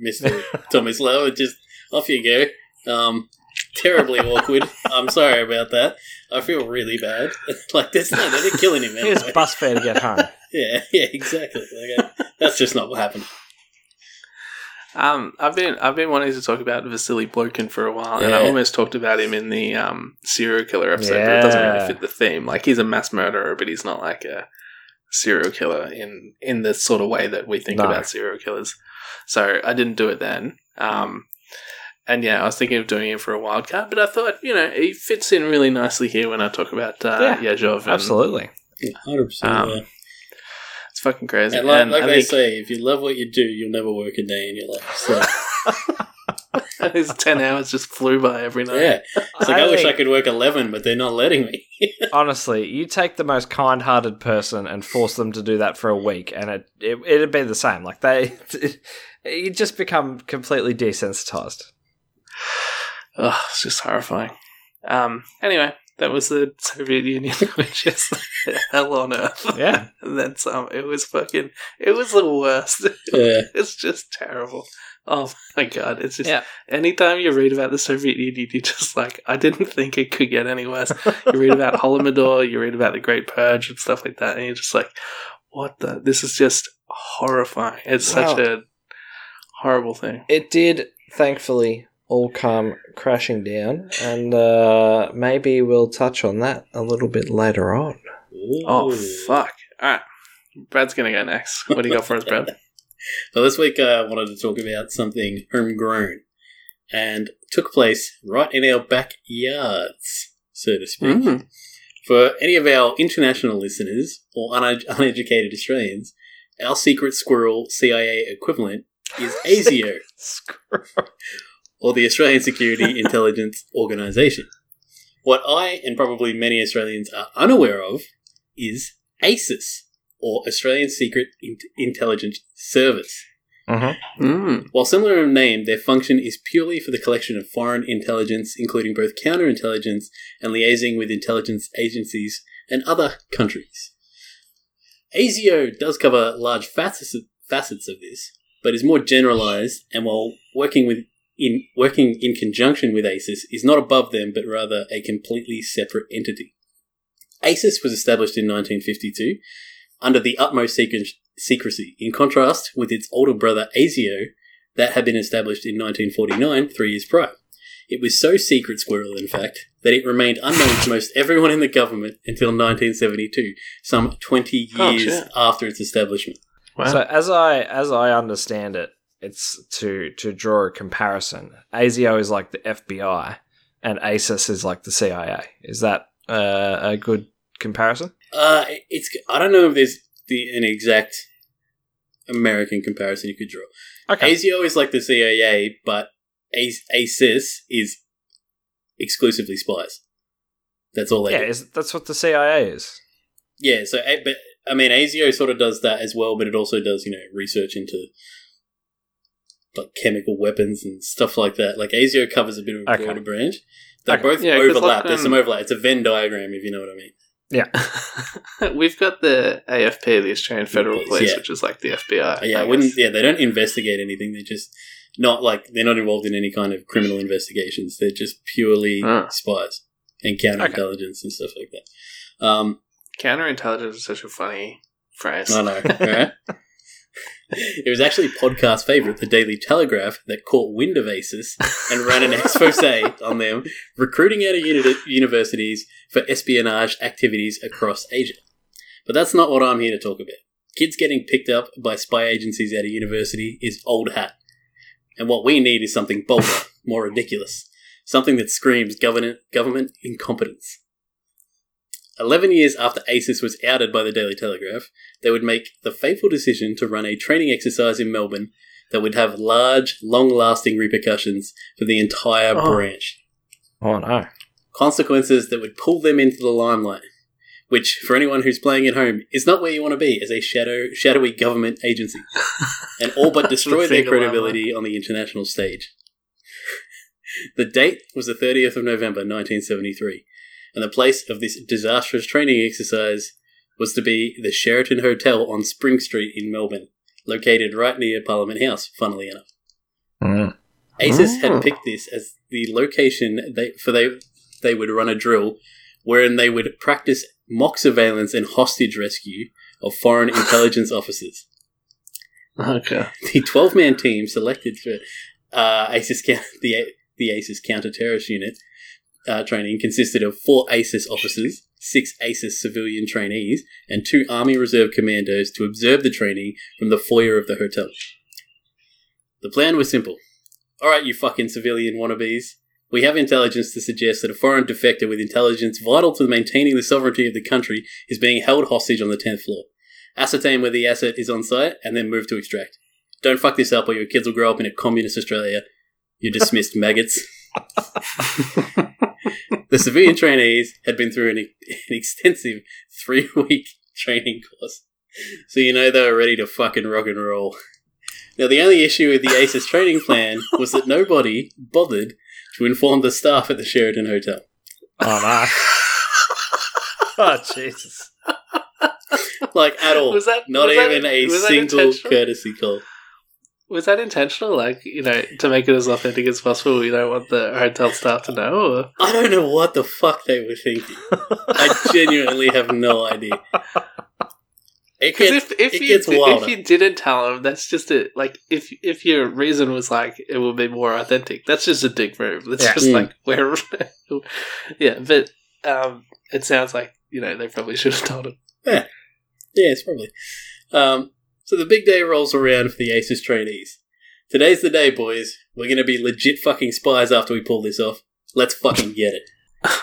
Mr. Tomislav, and just off you go. Um, terribly awkward. I'm sorry about that. I feel really bad. like, that's not, they're killing him anyway. Here's bus fare to get home. Yeah, yeah, exactly. Like, uh, that's just not what happened. um, I've been I've been wanting to talk about Vasily Blokin for a while, and I almost talked about him in the um, serial killer episode, but it doesn't really fit the theme. Like he's a mass murderer, but he's not like a serial killer in in the sort of way that we think No. about serial killers. So I didn't do it then. Um, and yeah, I was thinking of doing it for a wildcard, but I thought you know it fits in really nicely here when I talk about uh, Yeah, Yezhov. and Absolutely. 100%. Um, yeah. it's fucking crazy. And like, and like I they think say, if you love what you do, you'll never work a day in your life. So, his ten hours just flew by every night. yeah. It's like, I, I wish I could work 11, but they're not letting me. Honestly, you take the most kind-hearted person and force them to do that for a week, and it, it it'd be the same. Like they, you just become completely desensitized. Ugh, it's just horrifying. Um, anyway, that was the Soviet Union, which is hell on earth. Yeah, And then some. It was fucking. It was the worst. yeah. it's just terrible. Oh my god! It's just Yeah. anytime you read about the Soviet Union, you're just like, I didn't think it could get any worse. You read about Holodomor, you read about the Great Purge and stuff like that, and you're just like, what the? This is just horrifying. It's such a horrible thing. it did. Thankfully, all come crashing down, and uh, maybe we'll touch on that a little bit later on. Oh fuck! All right, Brad's gonna go next. What do you got for us, Brad? So this week uh, I wanted to talk about something homegrown and took place right in our backyards, so to speak. Mm. For any of our international listeners or un- uneducated Australians, our secret squirrel CIA equivalent is ASIO, or the Australian Security Intelligence Organisation. What I and probably many Australians are unaware of is ASIS, or Australian Secret In- Intelligence Service. Mm-hmm. Mm. While similar in name, their function is purely for the collection of foreign intelligence, including both counterintelligence and liaising with intelligence agencies and other countries. ASIO does cover large facets facets of this, but is more generalized, and while working with in working in conjunction with ASIS is not above them, but rather a completely separate entity. ASIS was established in 1952 under the utmost secrecy, in contrast with its older brother ASIO that had been established in 1949, three years prior. It was so secret, Squirrel, in fact, that it remained unknown to most everyone in the government until 1972, some 20 Oh, years shit. after its establishment. Wow. So as I as I understand it, it's to to draw a comparison. ASIO is like the FBI, and ASIS is like the CIA. Is that uh, a good comparison? Uh, it's I don't know if there's the an exact American comparison you could draw. Okay. ASIO is like the CIA, but ASIS is exclusively spies. That's all they yeah, do. is, that's what the CIA is. Yeah, so but I mean, ASIO sort of does that as well, but it also does you know research into like chemical weapons and stuff like that. Like ASIO covers a bit of a Okay. broader branch. They Okay. both Yeah, overlap. like, There's some um, overlap. It's a Venn diagram, if you know what I mean. Yeah, we've got the AFP, the Australian Federal Police, Police, yeah. which is like the FBI. yeah, I I wouldn't. Yeah, they don't investigate anything. They're just not like they're not involved in any kind of criminal investigations. They're just purely Ah. spies and counterintelligence and stuff like that. Um, Counterintelligence is such a funny phrase. I know, right? it was actually podcast favorite, the Daily Telegraph, that caught wind of ASIS and ran an expose on them, recruiting out of uni- universities for espionage activities across Asia. But that's not what I'm here to talk about. Kids getting picked up by spy agencies out of university is old hat. And what we need is something bolder, more ridiculous. Something that screams government, government incompetence. Eleven years after ASIS was outed by the Daily Telegraph, they would make the fateful decision to run a training exercise in Melbourne that would have large, long lasting repercussions for the entire Oh. branch. Oh no. Consequences that would pull them into the limelight. Which, for anyone who's playing at home, is not where you want to be as a shadow, shadowy government agency, and all but destroy their Finger credibility on the international stage. The date was the 30th of November 1973, and the place of this disastrous training exercise was to be the Sheraton Hotel on Spring Street in Melbourne, located right near Parliament House, funnily enough. Mm. ASIS Oh. had picked this as the location they, for they they would run a drill wherein they would practice mock surveillance and hostage rescue of foreign intelligence officers. Okay. The 12 man team selected for uh, ASIS the the ASIS counter terrorist unit uh, training consisted of four ASIS officers, six ASIS civilian trainees, and two Army Reserve commandos to observe the training from the foyer of the hotel. The plan was simple. Alright, you fucking civilian wannabes. We have intelligence to suggest that a foreign defector with intelligence vital to maintaining the sovereignty of the country is being held hostage on the 10th floor. Ascertain where the asset is on site and then move to extract. Don't fuck this up or your kids will grow up in a communist Australia. You're dismissed, maggots. the civilian trainees had been through an, an extensive three week training course, so you know they were ready to fucking rock and roll. Now, the only issue with the ASIS training plan was that nobody bothered to inform the staff at the Sheraton Hotel. Oh no. oh Jesus. Like, at all. Was that- Not was that- even a was single courtesy call. Was that intentional? Like, you know, to make it as authentic as possible, you don't want the hotel staff to know? Or? I don't know what the fuck they were thinking. I genuinely have no idea. Because if, if, you, gets di- wilder. if you didn't tell them, that's just it. Like, if if your reason was like, it would be more authentic, that's just a dick move. That's Yeah. just Mm. like, where. yeah, but um, it sounds like, you know, they probably should have told him. Yeah, yeah, it's probably. Um, so the big day rolls around for the ASIS trainees. Today's the day, boys. We're going to be legit fucking spies after we pull this off. Let's fucking get it.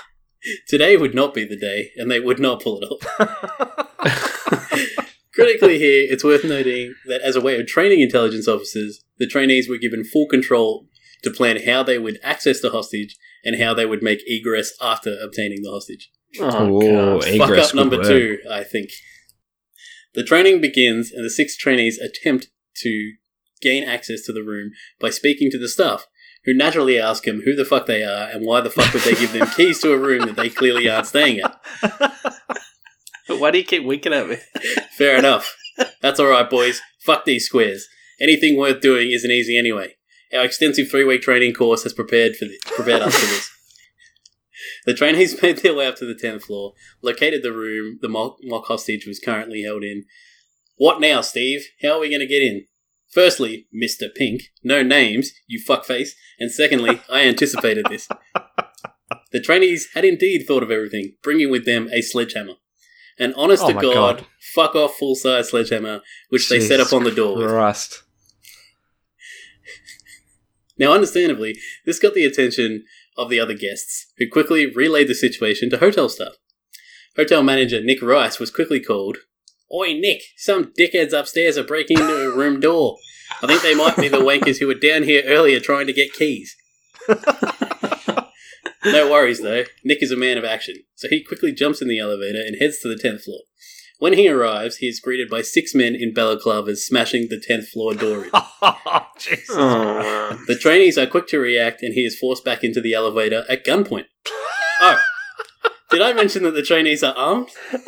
Today would not be the day, and they would not pull it off. Critically, here, it's worth noting that as a way of training intelligence officers, the trainees were given full control to plan how they would access the hostage and how they would make egress after obtaining the hostage. Oh, Ooh, God. Fuck Egress, up number word. two, I think. The training begins, and the six trainees attempt to gain access to the room by speaking to the staff, who naturally ask them who the fuck they are and why the fuck would they give them keys to a room that they clearly aren't staying at. But why do you keep winking at me? Fair enough. That's alright, boys. Fuck these squares. Anything worth doing isn't easy anyway. Our extensive three week training course has prepared for this, prepared us for this. The trainees made their way up to the 10th floor, located the room the mock, mock hostage was currently held in. What now, Steve? How are we going to get in? Firstly, Mr. Pink, no names, you fuckface, and secondly, I anticipated this. The trainees had indeed thought of everything, bringing with them a sledgehammer. An honest Oh to God, God. fuck off full size sledgehammer, which they set up on the door with. Christ. Now, understandably, this got the attention of the other guests, who quickly relayed the situation to hotel staff. Hotel manager Nick Rice was quickly called. Oi, Nick, some dickheads upstairs are breaking into a room door. I think they might be the wankers who were down here earlier trying to get keys. No worries, though. Nick is a man of action, so he quickly jumps in the elevator and heads to the 10th floor. When he arrives, he is greeted by six men in balaclavas smashing the 10th floor door in. Oh, Jesus. Oh, The trainees are quick to react, and he is forced back into the elevator at gunpoint. Oh, Did I mention that the trainees are armed?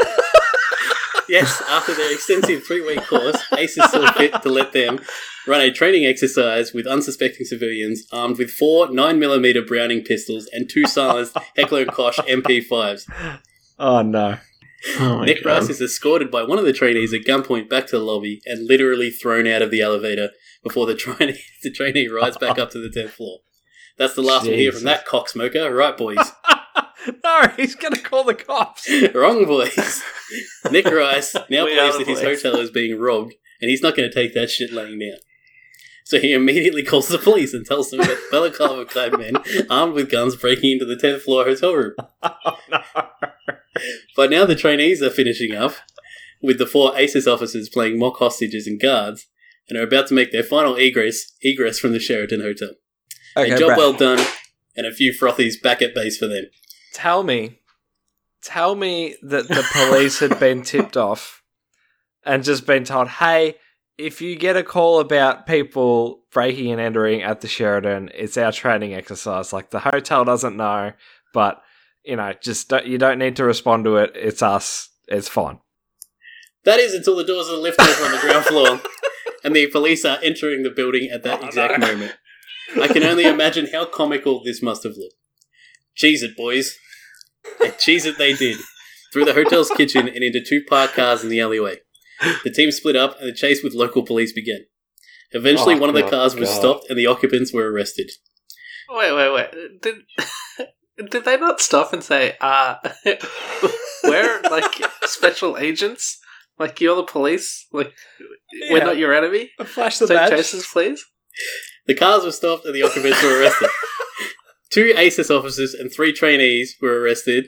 yes, after their extensive three week course, ASIS saw fit to let them run a training exercise with unsuspecting civilians armed with four 9mm Browning pistols and two silenced Heckler & Koch MP5s. Oh no. Oh Nick God. Rice is escorted by one of the trainees at gunpoint back to the lobby and literally thrown out of the elevator before the trainee, the trainee rides back up to the 10th floor. That's the last we'll hear from that cocksmoker. Right, boys. no, he's gonna call the cops. Wrong, boys. Nick Rice now believes that his hotel is being robbed, and he's not going to take that shit laying down. So he immediately calls the police and tells them that balaclava clad men armed with guns breaking into the 10th floor hotel room. Oh no. But now the trainees are finishing up, with the four ASIS officers playing mock hostages and guards, and are about to make their final egress egress from the Sheraton Hotel. Okay, a job Brad, well done, and a few frothies back at base for them. tell me, tell me that the police had been tipped off and just been told, "Hey, if you get a call about people breaking and entering at the Sheraton, it's our training exercise. Like the hotel doesn't know, but you know, just don't, you don't need to respond to it. It's us. It's fine." That is until the doors of the lift open on the ground floor, and the police are entering the building at that Oh, exact no. moment. I can only imagine how comical this must have looked. Cheese it, boys. And cheese it they did. Through the hotel's kitchen and into two parked cars in the alleyway. The team split up and the chase with local police began. Eventually, Oh, one of the God, cars was stopped and the occupants were arrested. Wait, wait, wait. Did did they not stop and say, uh we're like special agents? Like you're the police? Like we're not your enemy? Flash the Take badge. chases, please. The cars were stopped and the occupants were arrested. Two ASIS officers and three trainees were arrested,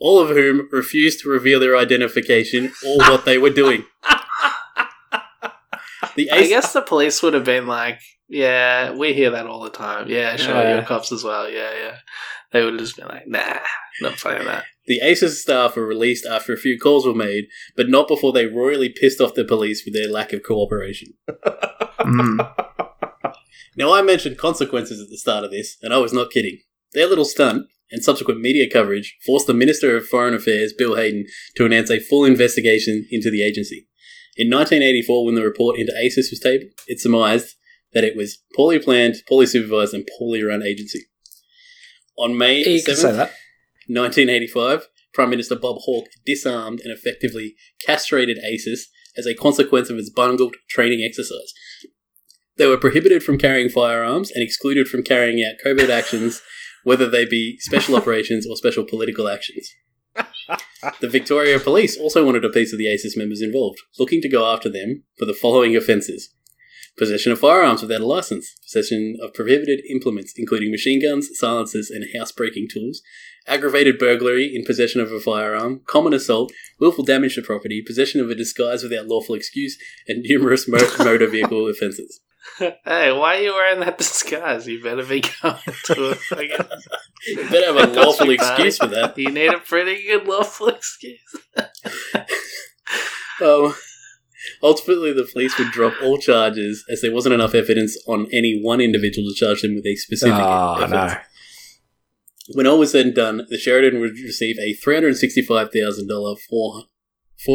all of whom refused to reveal their identification or what they were doing. The I guess the police would have been like, "Yeah, we hear that all the time. Yeah, sure, Yeah. you're cops as well. Yeah, yeah." They would have just been like, "Nah, not playing that." the ASIS staff were released after a few calls were made, but not before they royally pissed off the police with their lack of cooperation. Mm. Now, I mentioned consequences at the start of this, and I was not kidding. Their little stunt and subsequent media coverage forced the Minister of Foreign Affairs, Bill Hayden, to announce a full investigation into the agency. In 1984, when the report into ASIS was tabled, it surmised that it was poorly planned, poorly supervised, and poorly run agency. On May You 7th, 1985, Prime Minister Bob Hawke disarmed and effectively castrated ASIS as a consequence of its bungled training exercise. They were prohibited from carrying firearms and excluded from carrying out covert actions, whether they be special operations or special political actions. The Victoria Police also wanted a piece of the ASIS members involved, looking to go after them for the following offences possession of firearms without a license, possession of prohibited implements, including machine guns, silencers, and housebreaking tools, aggravated burglary in possession of a firearm, common assault, willful damage to property, possession of a disguise without lawful excuse, and numerous mo- motor vehicle offences. Hey, why are you wearing that disguise? You better be going to a fucking. You better have a lawful excuse for that. You need a pretty good lawful excuse. Um, ultimately, the police would drop all charges as there wasn't enough evidence on any one individual to charge them with a specific Oh, no. When all was said and done, the Sheraton would receive a three hundred sixty-five thousand dollar four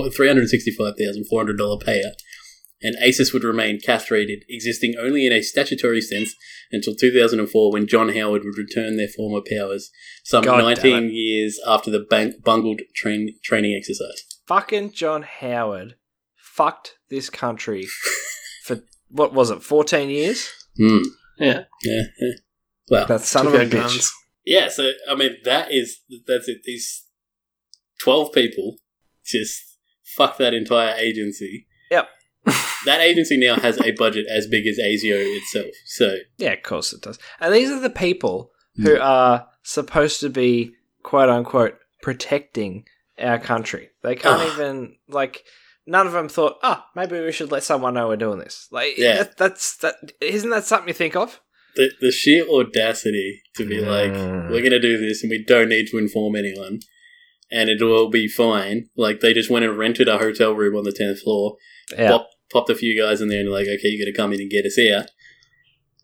three hundred sixty-five thousand four hundred dollar payout, and ASIS would remain castrated, existing only in a statutory sense until two thousand and four, when John Howard would return their former powers, some God nineteen years after the bang- bungled train- training exercise. Fucking John Howard fucked this country for what was it, fourteen years? Hmm. Yeah. Yeah. yeah. Well, That son of a bitch. guns. yeah. So I mean, that is that's it. These twelve people just fuck that entire agency. Yep. that agency now has a budget as big as ASIO itself. So Yeah, of course it does. And these are the people who are supposed to be quote unquote protecting our country. They can't even like none of them thought, "Oh, maybe we should let someone know we're doing this." Like Yeah. that, that's that isn't that something you think of? the the sheer audacity to be like, Mm. we're gonna do this and we don't need to inform anyone. And it'll all be fine. Like they just went and rented a hotel room on the tenth floor, Yeah. pop, popped a few guys in there and like, okay, you got to come in and get us out.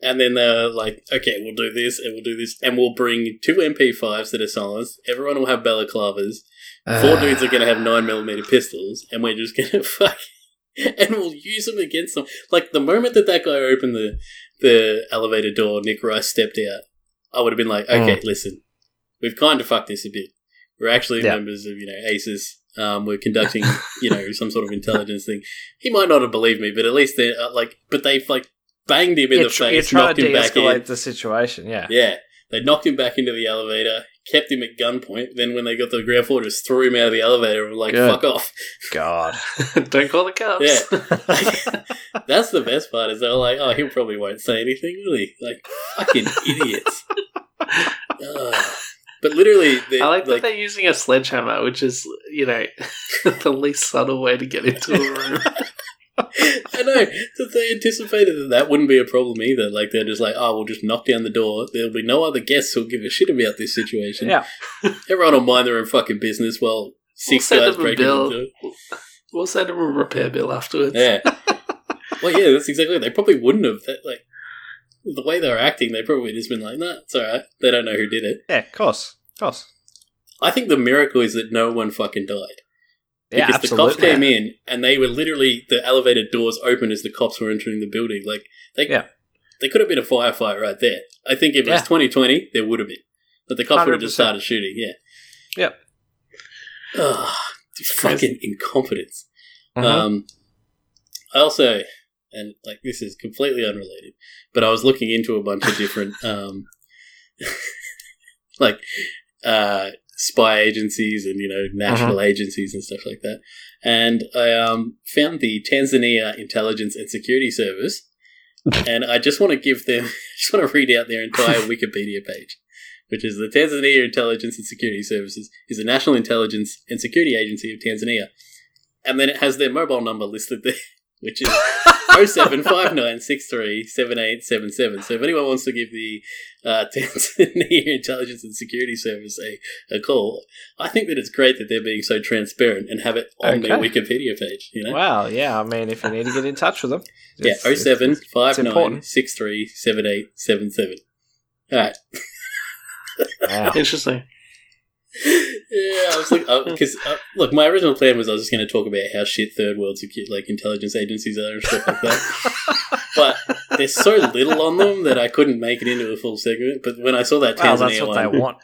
And then they're like, okay, we'll do this and we'll do this, and we'll bring two MP5s that are silenced. Everyone will have balaclavas. Four dudes are going to have nine millimeter pistols, and we're just going to fuck. And we'll use them against them. Like, the moment that that guy opened the, the elevator door, Nick Rice stepped out, I would have been like, okay, listen, we've kind of fucked this a bit. We're actually Yeah. members of, you know, ASIS. Um, we're conducting, you know, some sort of intelligence thing. He might not have believed me, but at least they're uh, like, but they've like banged him in You're, the tr- face, knocked to him back in. the situation. Yeah. Yeah, they knocked him back into the elevator, kept him at gunpoint. Then when they got to the ground floor, just threw him out of the elevator and were like, Good. "Fuck off." God. Don't call the cops. Yeah. That's the best part is they're like, "Oh, he probably won't say anything, will he?" Like fucking idiots. Ugh. but literally, they, I like that like they're using a sledgehammer, which is, you know, the least subtle way to get into a room. I know that they anticipated that that wouldn't be a problem either. Like they're just like, "Oh, we'll just knock down the door. There'll be no other guests who'll give a shit about this situation. Yeah. everyone will mind their own fucking business Well, six send guys them a break bill. into." We'll send them a repair bill afterwards. Yeah. well, yeah, that's exactly. They probably wouldn't have. That, like the way they were acting, they probably just been like, "Nah, it's all right." They don't know who did it. Yeah, of course. Of course. I think the miracle is that no one fucking died Yeah, because the cops came in and they were literally the elevator doors open as the cops were entering the building. Like they, Yeah. they could have been a firefight right there. I think if it was 2020, there would have been, but the cops would have just started shooting. Yeah. Yep. Ugh, fucking incompetence. Mhm. Um, I also, and like this is completely unrelated, but I was looking into a bunch of different, um, like, uh, spy agencies and you know national agencies and stuff like that, and I um found the Tanzania Intelligence and Security Service, and I just want to give them, just want to read out their entire Wikipedia page. Which is the Tanzania Intelligence and Security Services is a national intelligence and security agency of Tanzania and then it has their mobile number listed there, which is 0759637877. So if anyone wants to give the uh, Tanzania Intelligence and Security Service a, a call, I think that it's great that they're being so transparent and have it on their Wikipedia page. You know, Wow, yeah. I mean, if you need to get in touch with them, yeah, it's- it's- important. 0759637877. All right. Wow. Interesting. Yeah, I was like, because uh, look, my original plan was I was just going to talk about how shit third world secu- like intelligence agencies are and stuff like that. but there's so little on them that I couldn't make it into a full segment. But when I saw that Well, that's what they want.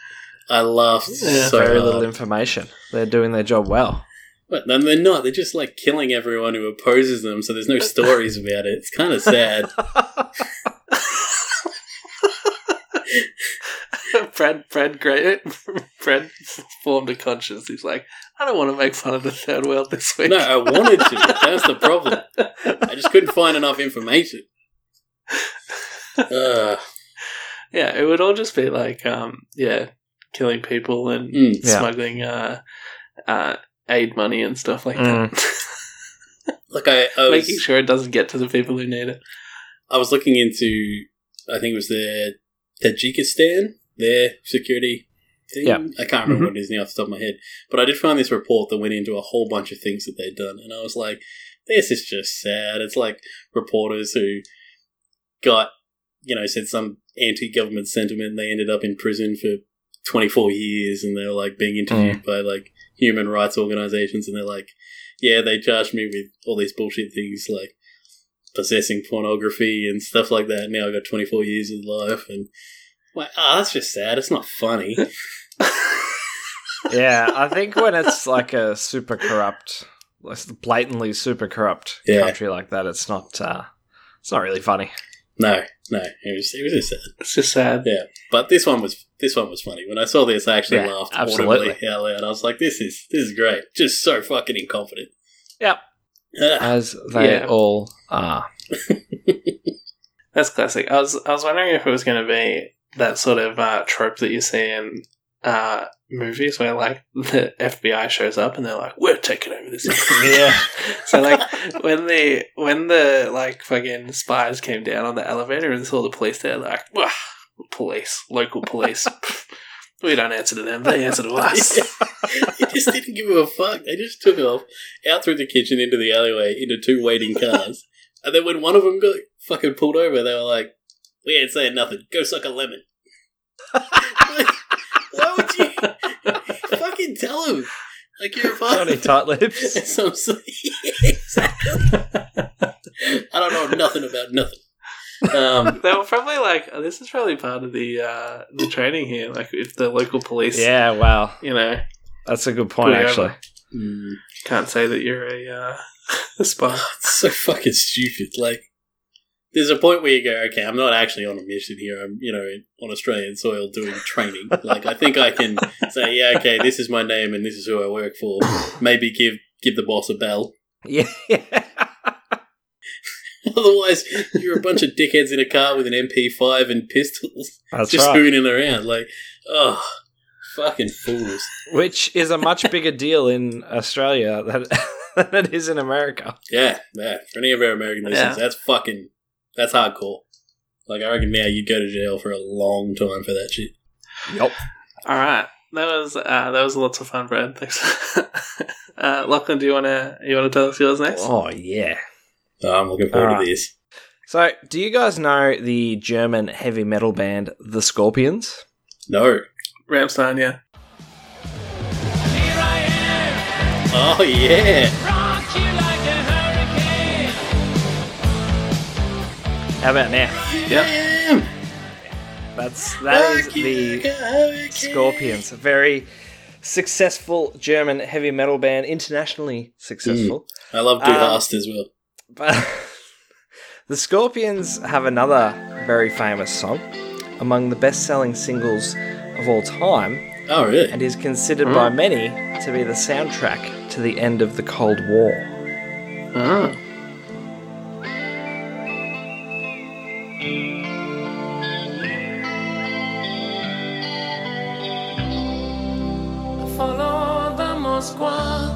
I laughed Yeah. so Very hard. little information. They're doing their job well. But no, they're not. They're just like killing everyone who opposes them. So there's no stories about it. It's kind of sad. Fred, Fred, great. Fred formed a conscience. He's like, I don't want to make fun of the third world this week. No, I wanted to. That's the problem. I just couldn't find enough information. Ugh. yeah, it would all just be like, um, yeah, killing people and Mm. Yeah. smuggling uh, uh, aid money and stuff like Mm. that. Like I, I was, Making sure it doesn't get to the people who need it. I was looking into, I think it was the Tajikistan, their security thing. Yeah. I can't remember Mhm. what it is now off the top of my head. But I did find this report that went into a whole bunch of things that they'd done. And I was like, this is just sad. It's like reporters who got, you know, said some anti government sentiment and they ended up in prison for 24 years and they were like being interviewed by like human rights organizations and they're like, yeah, they charged me with all these bullshit things like possessing pornography and stuff like that. Now I got 24 years of life and like, ah, that's just sad. It's not funny. yeah, I think when it's like a super corrupt, like blatantly super corrupt Yeah. country like that, it's not. Uh, it's not really funny. no, no, it was it was just sad. It's just sad. Yeah, but this one was this one was funny. When I saw this, I actually Yeah, laughed absolutely. audibly out loud. I was like, "This is this is great." Just so fucking incompetent. Yep. As they Yeah. all are. That's classic. I was I was wondering if it was going to be that sort of uh, trope that you see in uh, movies where like the FBI shows up and they're like, "We're taking over this." Yeah. so like when the when the like fucking spies came down on the elevator and saw the police there, they're like, "Wah, police, local police." We don't answer to them; they answer to us. They just didn't give a fuck. They just took off out through the kitchen into the alleyway into two waiting cars, and then when one of them got fucking pulled over, they were like, We ain't saying nothing. Go suck a lemon. Like, why would you fucking tell him? Like you're a father. Johnny Tight Lips. So I'm exactly. I don't know nothing about nothing. Um, They were probably like, oh, this is probably part of the uh, the training here. Like, if the local police, Yeah, wow. you know, That's a good point, actually. mm, can't say that you're a, uh, a spy. it's so fucking stupid. Like, there's a point where you go, okay, I'm not actually on a mission here. I'm, you know, on Australian soil doing training. Like, I think I can say, yeah, okay, this is my name and this is who I work for. Maybe give give the boss a bell. Yeah. Otherwise, you're a bunch of dickheads in a car with an MP5 and pistols, That's just right. spooning around. Like, oh, fucking fools. Which is a much bigger deal in Australia than, than it is in America. Yeah, yeah. For any of our American listeners, Yeah. that's fucking, that's hardcore. Like, I reckon now you'd go to jail for a long time for that shit. Yep. All right, that was uh, that was lots of fun, Brad. Thanks. uh, Lachlan, do you want to you want to tell us yours next? Oh, yeah. Oh, I'm looking forward Alright. to this. So, do you guys know the German heavy metal band The Scorpions? No. Rammstein, yeah. Oh, yeah. How about now? Damn. That's that is the like a hurricane. Scorpions, a very successful German heavy metal band, internationally successful. Mm. I love Du Um, Hast as well. But the Scorpions have another very famous song, among the best-selling singles of all time, Oh, really? and is considered by mm. many to be the soundtrack to the end of the Cold War. Oh. Follow the Moskwa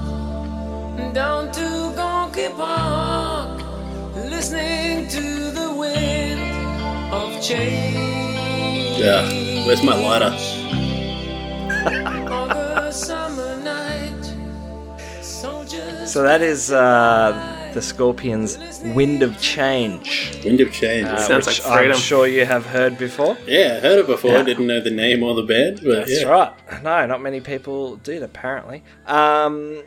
down to Gorky Park, listening to the wind of change. Yeah. Where's my lighter? Summer night, soldiers. So that is uh, the Scorpions' "Wind of Change," Wind of Change. uh, Sounds which like freedom. I'm sure you have heard before. yeah, I heard it before. Yeah. Didn't know the name or the band, but That's yeah. right. No, not many people did, apparently. Um,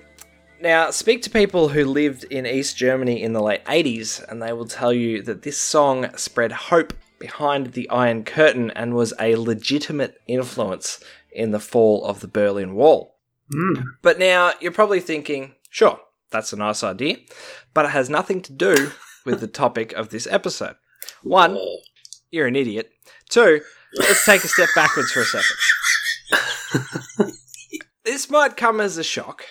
now, speak to people who lived in East Germany in the late 80s, and they will tell you that this song spread hope behind the Iron Curtain and was a legitimate influence in the fall of the Berlin Wall. But now, you're probably thinking, sure, that's a nice idea, but it has nothing to do with the topic of this episode. One, you're an idiot. Two, let's take a step backwards for a second. this might come as a shock,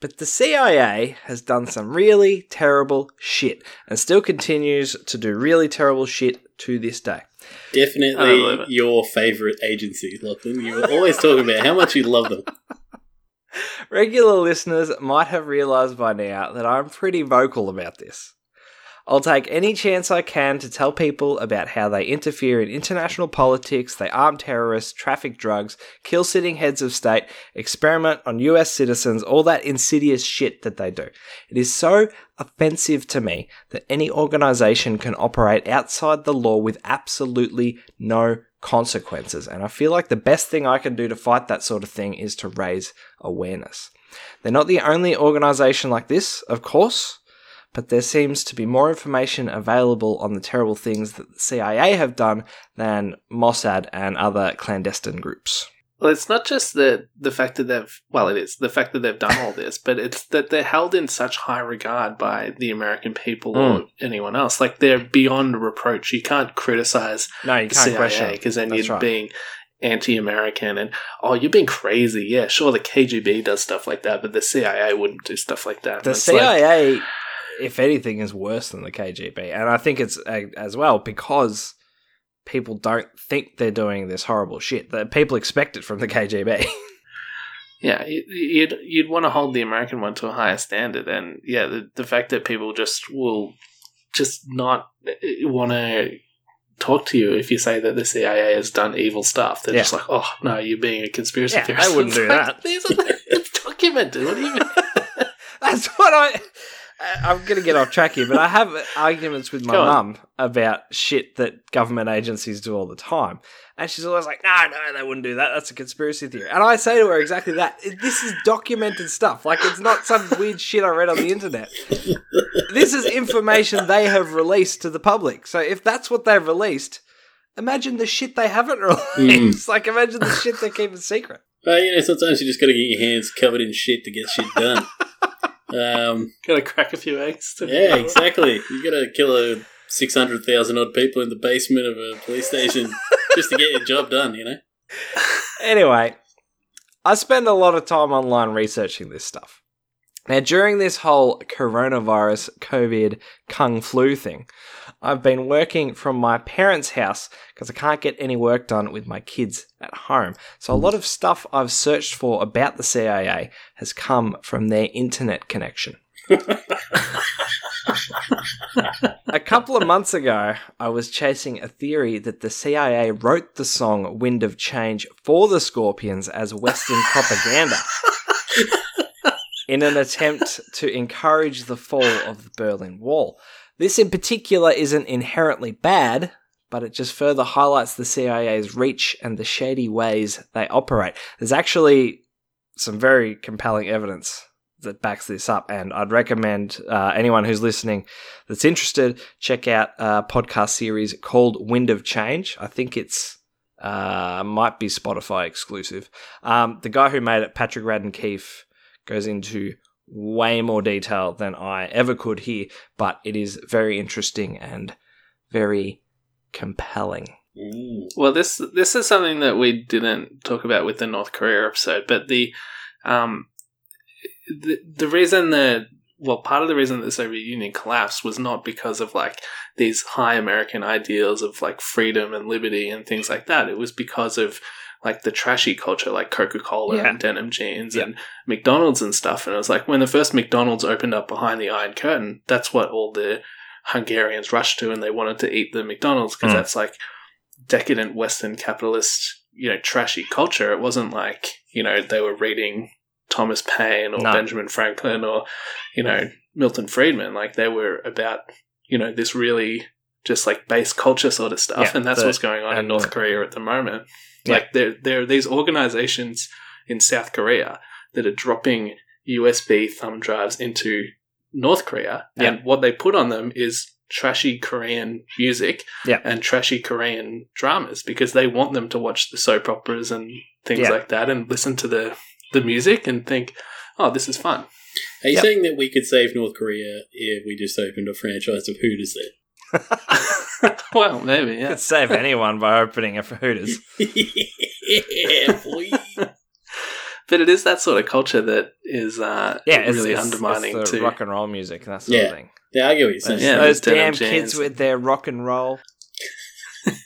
but the CIA has done some really terrible shit and still continues to do really terrible shit to this day. I don't believe Definitely your favourite agency, Lachlan. You were always talking about how much you love them. Regular listeners might have realized by now that I'm pretty vocal about this. I'll take any chance I can to tell people about how they interfere in international politics, they arm terrorists, traffic drugs, kill sitting heads of state, experiment on US citizens, all that insidious shit that they do. It is so offensive to me that any organization can operate outside the law with absolutely no consequences. And I feel like the best thing I can do to fight that sort of thing is to raise awareness. They're not the only organization like this, of course, but there seems to be more information available on the terrible things that the CIA have done than Mossad and other clandestine groups. Well, it's not just the the fact that they've well, it is the fact that they've done all this, but it's that they're held in such high regard by the American people or anyone else. Like they're beyond reproach. You can't criticize No, you the can't CIA because then That's you're right. being anti-American and oh, you're being crazy. Yeah, sure, the KGB does stuff like that, but the CIA wouldn't do stuff like that. The it's like- CIA, if anything, is worse than the KGB, and I think it's uh, as well because people don't think they're doing this horrible shit. That people expect it from the KGB. Yeah, you- you'd you'd want to hold the American one to a higher standard, and yeah, the the fact that people just will just not eh, want to talk to you if you say that the CIA has done evil stuff. They're Yeah. just like, oh no, you're being a conspiracy Yeah, theorist. I wouldn't It's do like, that. These are the, it's documented. What do you mean? That's what I. I- I'm going to get off track here, but I have arguments with my mum about shit that government agencies do all the time. And she's always like, no, no, they wouldn't do that. That's a conspiracy theory. And I say to her exactly that. This is documented stuff. Like, it's not some weird shit I read on the internet. This is information they have released to the public. So if that's what they've released, imagine the shit they haven't released. Like, imagine the shit they keep a secret. Well, you know, sometimes you just got to get your hands covered in shit to get shit done. um, Gotta crack a few eggs. To yeah, exactly. You got to kill a six hundred thousand odd people in the basement of a police station just to get your job done. You know. Anyway, I spend a lot of time online researching this stuff. Now, during this whole coronavirus COVID kung flu thing, I've been working from my parents' house because I can't get any work done with my kids at home. So, a lot of stuff I've searched for about the CIA has come from their internet connection. a couple of months ago, I was chasing a theory that the CIA wrote the song Wind of Change for the Scorpions as Western propaganda in an attempt to encourage the fall of the Berlin Wall. This in particular isn't inherently bad, but it just further highlights the CIA's reach and the shady ways they operate. There's actually some very compelling evidence that backs this up, and I'd recommend uh, anyone who's listening that's interested check out a podcast series called Wind of Change. I think it's uh, might be Spotify exclusive. Um, the guy who made it, Patrick Radden Keefe, goes into way more detail than I ever could here, but it is very interesting and very compelling. Well, this this is something that we didn't talk about with the North Korea episode, but the um the the reason that well, part of the reason that the Soviet Union collapsed was not because of like these high American ideals of like freedom and liberty and things like that. It was because of like the trashy culture, like Coca Cola Yeah. and denim jeans Yeah. and McDonald's and stuff. And it was like when the first McDonald's opened up behind the Iron Curtain, that's what all the Hungarians rushed to, and they wanted to eat the McDonald's because Mm. that's like decadent Western capitalist, you know, trashy culture. It wasn't like you know they were reading Thomas Paine or No. Benjamin Franklin or you know Milton Friedman. Like they were about you know this really just like base culture sort of stuff, Yeah, and that's the- what's going on in North Korea at the moment. Yeah. Like there there are these organizations in South Korea that are dropping USB thumb drives into North Korea, and what they put on them is trashy Korean music Yeah. and trashy Korean dramas because they want them to watch the soap operas and things Yeah. like that and listen to the the music and think, oh, this is fun. Are you Yep. saying that we could save North Korea if we just opened a franchise of Hooters there? well, maybe, yeah. Could save anyone by opening a Hooters. yeah, boy. But it is that sort of culture that is uh, Yeah, it's, really it's- undermining it's the to rock and roll music and that sort Yeah. of thing. Yeah, I get what you're saying. Those, Yeah, those those damn kids with their rock and roll.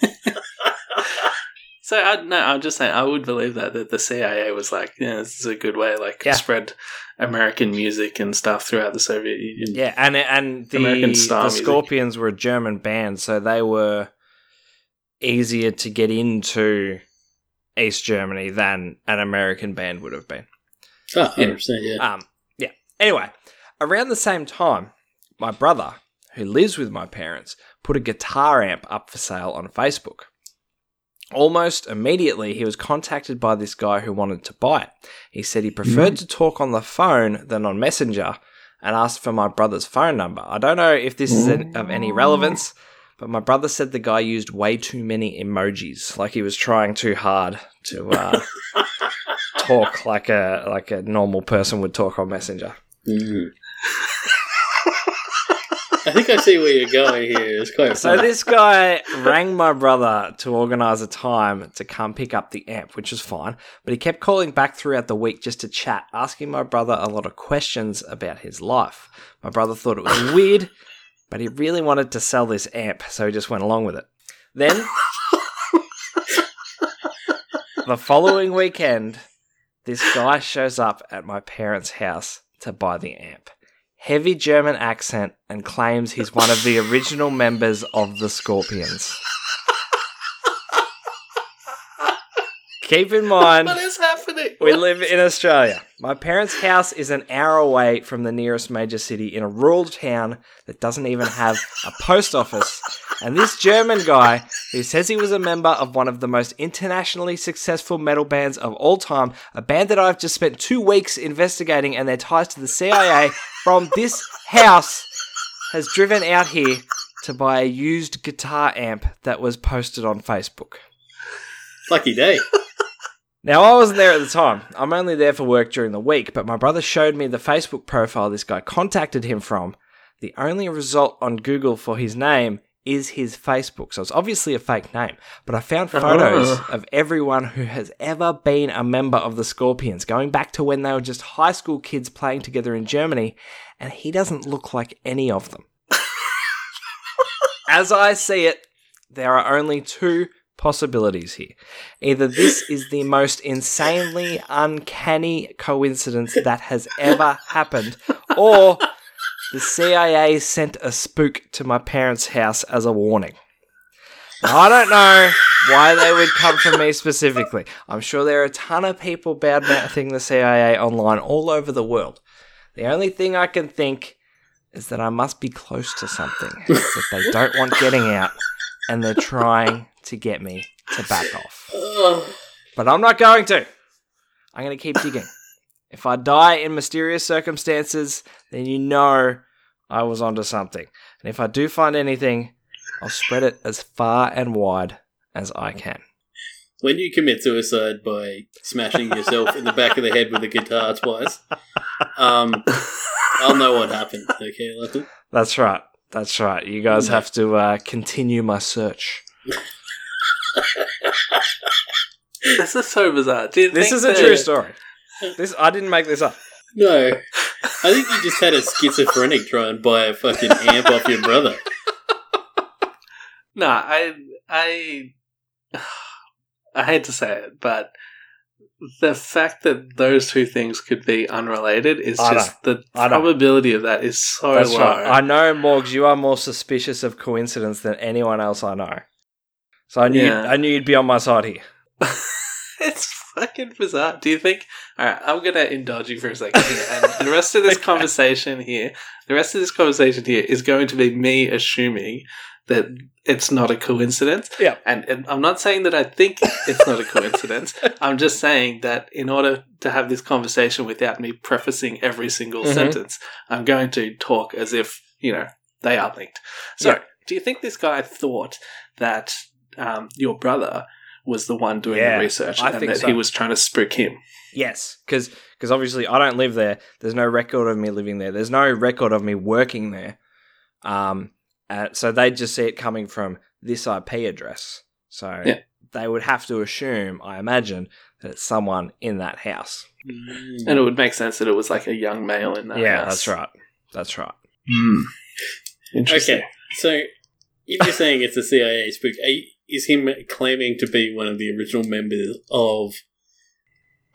So I no, I'm just saying I would believe that that the CIA was like, yeah, this is a good way, like Yeah. spread American music and stuff throughout the Soviet Union. Yeah, and and the, American style the music. Scorpions were a German band, so they were easier to get into East Germany than an American band would have been. Oh, 100%, yeah. Um, yeah. Anyway, around the same time, my brother, who lives with my parents, put a guitar amp up for sale on Facebook. Almost immediately, he was contacted by this guy who wanted to buy it. He said he preferred to talk on the phone than on Messenger and asked for my brother's phone number. I don't know if this is an- of any relevance, but my brother said the guy used way too many emojis, like he was trying too hard to uh, talk like a like a normal person would talk on Messenger. Mm. I think I see where you're going here. It's quite So this guy rang my brother to organise a time to come pick up the amp, which was fine. But he kept calling back throughout the week just to chat, asking my brother a lot of questions about his life. My brother thought it was weird, but he really wanted to sell this amp, so he just went along with it. Then the following weekend, this guy shows up at my parents' house to buy the amp. Heavy German accent and claims he's one of the original members of the Scorpions. Keep in mind, What is happening? we live in Australia. My parents' house is an hour away from the nearest major city in a rural town that doesn't even have a post office. And this German guy, who says he was a member of one of the most internationally successful metal bands of all time, a band that I've just spent two weeks investigating and their ties to the CIA from this house, has driven out here to buy a used guitar amp that was posted on Facebook. Lucky day. Now, I wasn't there at the time. I'm only there for work during the week, but my brother showed me the Facebook profile this guy contacted him from. The only result on Google for his name is his Facebook, so it's obviously a fake name. But I found oh. photos Oh. of everyone who has ever been a member of the Scorpions, going back to when they were just high school kids playing together in Germany, and he doesn't look like any of them. As I see it, there are only two possibilities here. Either this is the most insanely uncanny coincidence that has ever happened, or the CIA sent a spook to my parents' house as a warning. I don't know why they would come for me specifically. I'm sure there are a ton of people bad mouthing the CIA online all over the world. The only thing I can think is that I must be close to something that they don't want getting out, and they're trying to get me to back off. But I'm not going to. I'm going to keep digging. If I die in mysterious circumstances, then you know I was onto something. And if I do find anything, I'll spread it as far and wide as I can. when you commit suicide by smashing yourself in the back of the head with a guitar twice, um, I'll know what happened. Okay, Lachlan? That's right. That's right. You guys have to uh, continue my search. This is so bizarre. Do you This think is a that- true story. This I didn't make this up. No. I think you just had a schizophrenic try and buy a fucking amp off your brother. No, I, I, I hate to say it, but the fact that those two things could be unrelated is I just the I know. probability of that is so That's low. right. I know, Morgs, you are more suspicious of coincidence than anyone else I know. So I knew Yeah. I knew you'd be on my side here. it's fucking bizarre. Do you think? All right, I'm gonna indulge you for a second here, and the rest of this conversation here, the rest of this conversation here is going to be me assuming that it's not a coincidence. Yeah. and, and I'm not saying that I think it's not a coincidence. I'm just saying that in order to have this conversation without me prefacing every single Mhm. sentence, I'm going to talk as if you know they are linked. So, Yeah. do you think this guy thought that um, your brother? Was the one doing Yeah, the research, I and think that so. he was trying to spook him. Yes, because because obviously I don't live there. There's no record of me living there. There's no record of me working there. Um, uh, so they just see it coming from this IP address. So Yeah. they would have to assume, I imagine, that it's someone in that house. And it would make sense that it was like a young male in that yeah, house. that's right. That's right. Interesting. Okay, so if you're saying it's a CIA spook, are you- is him claiming to be one of the original members of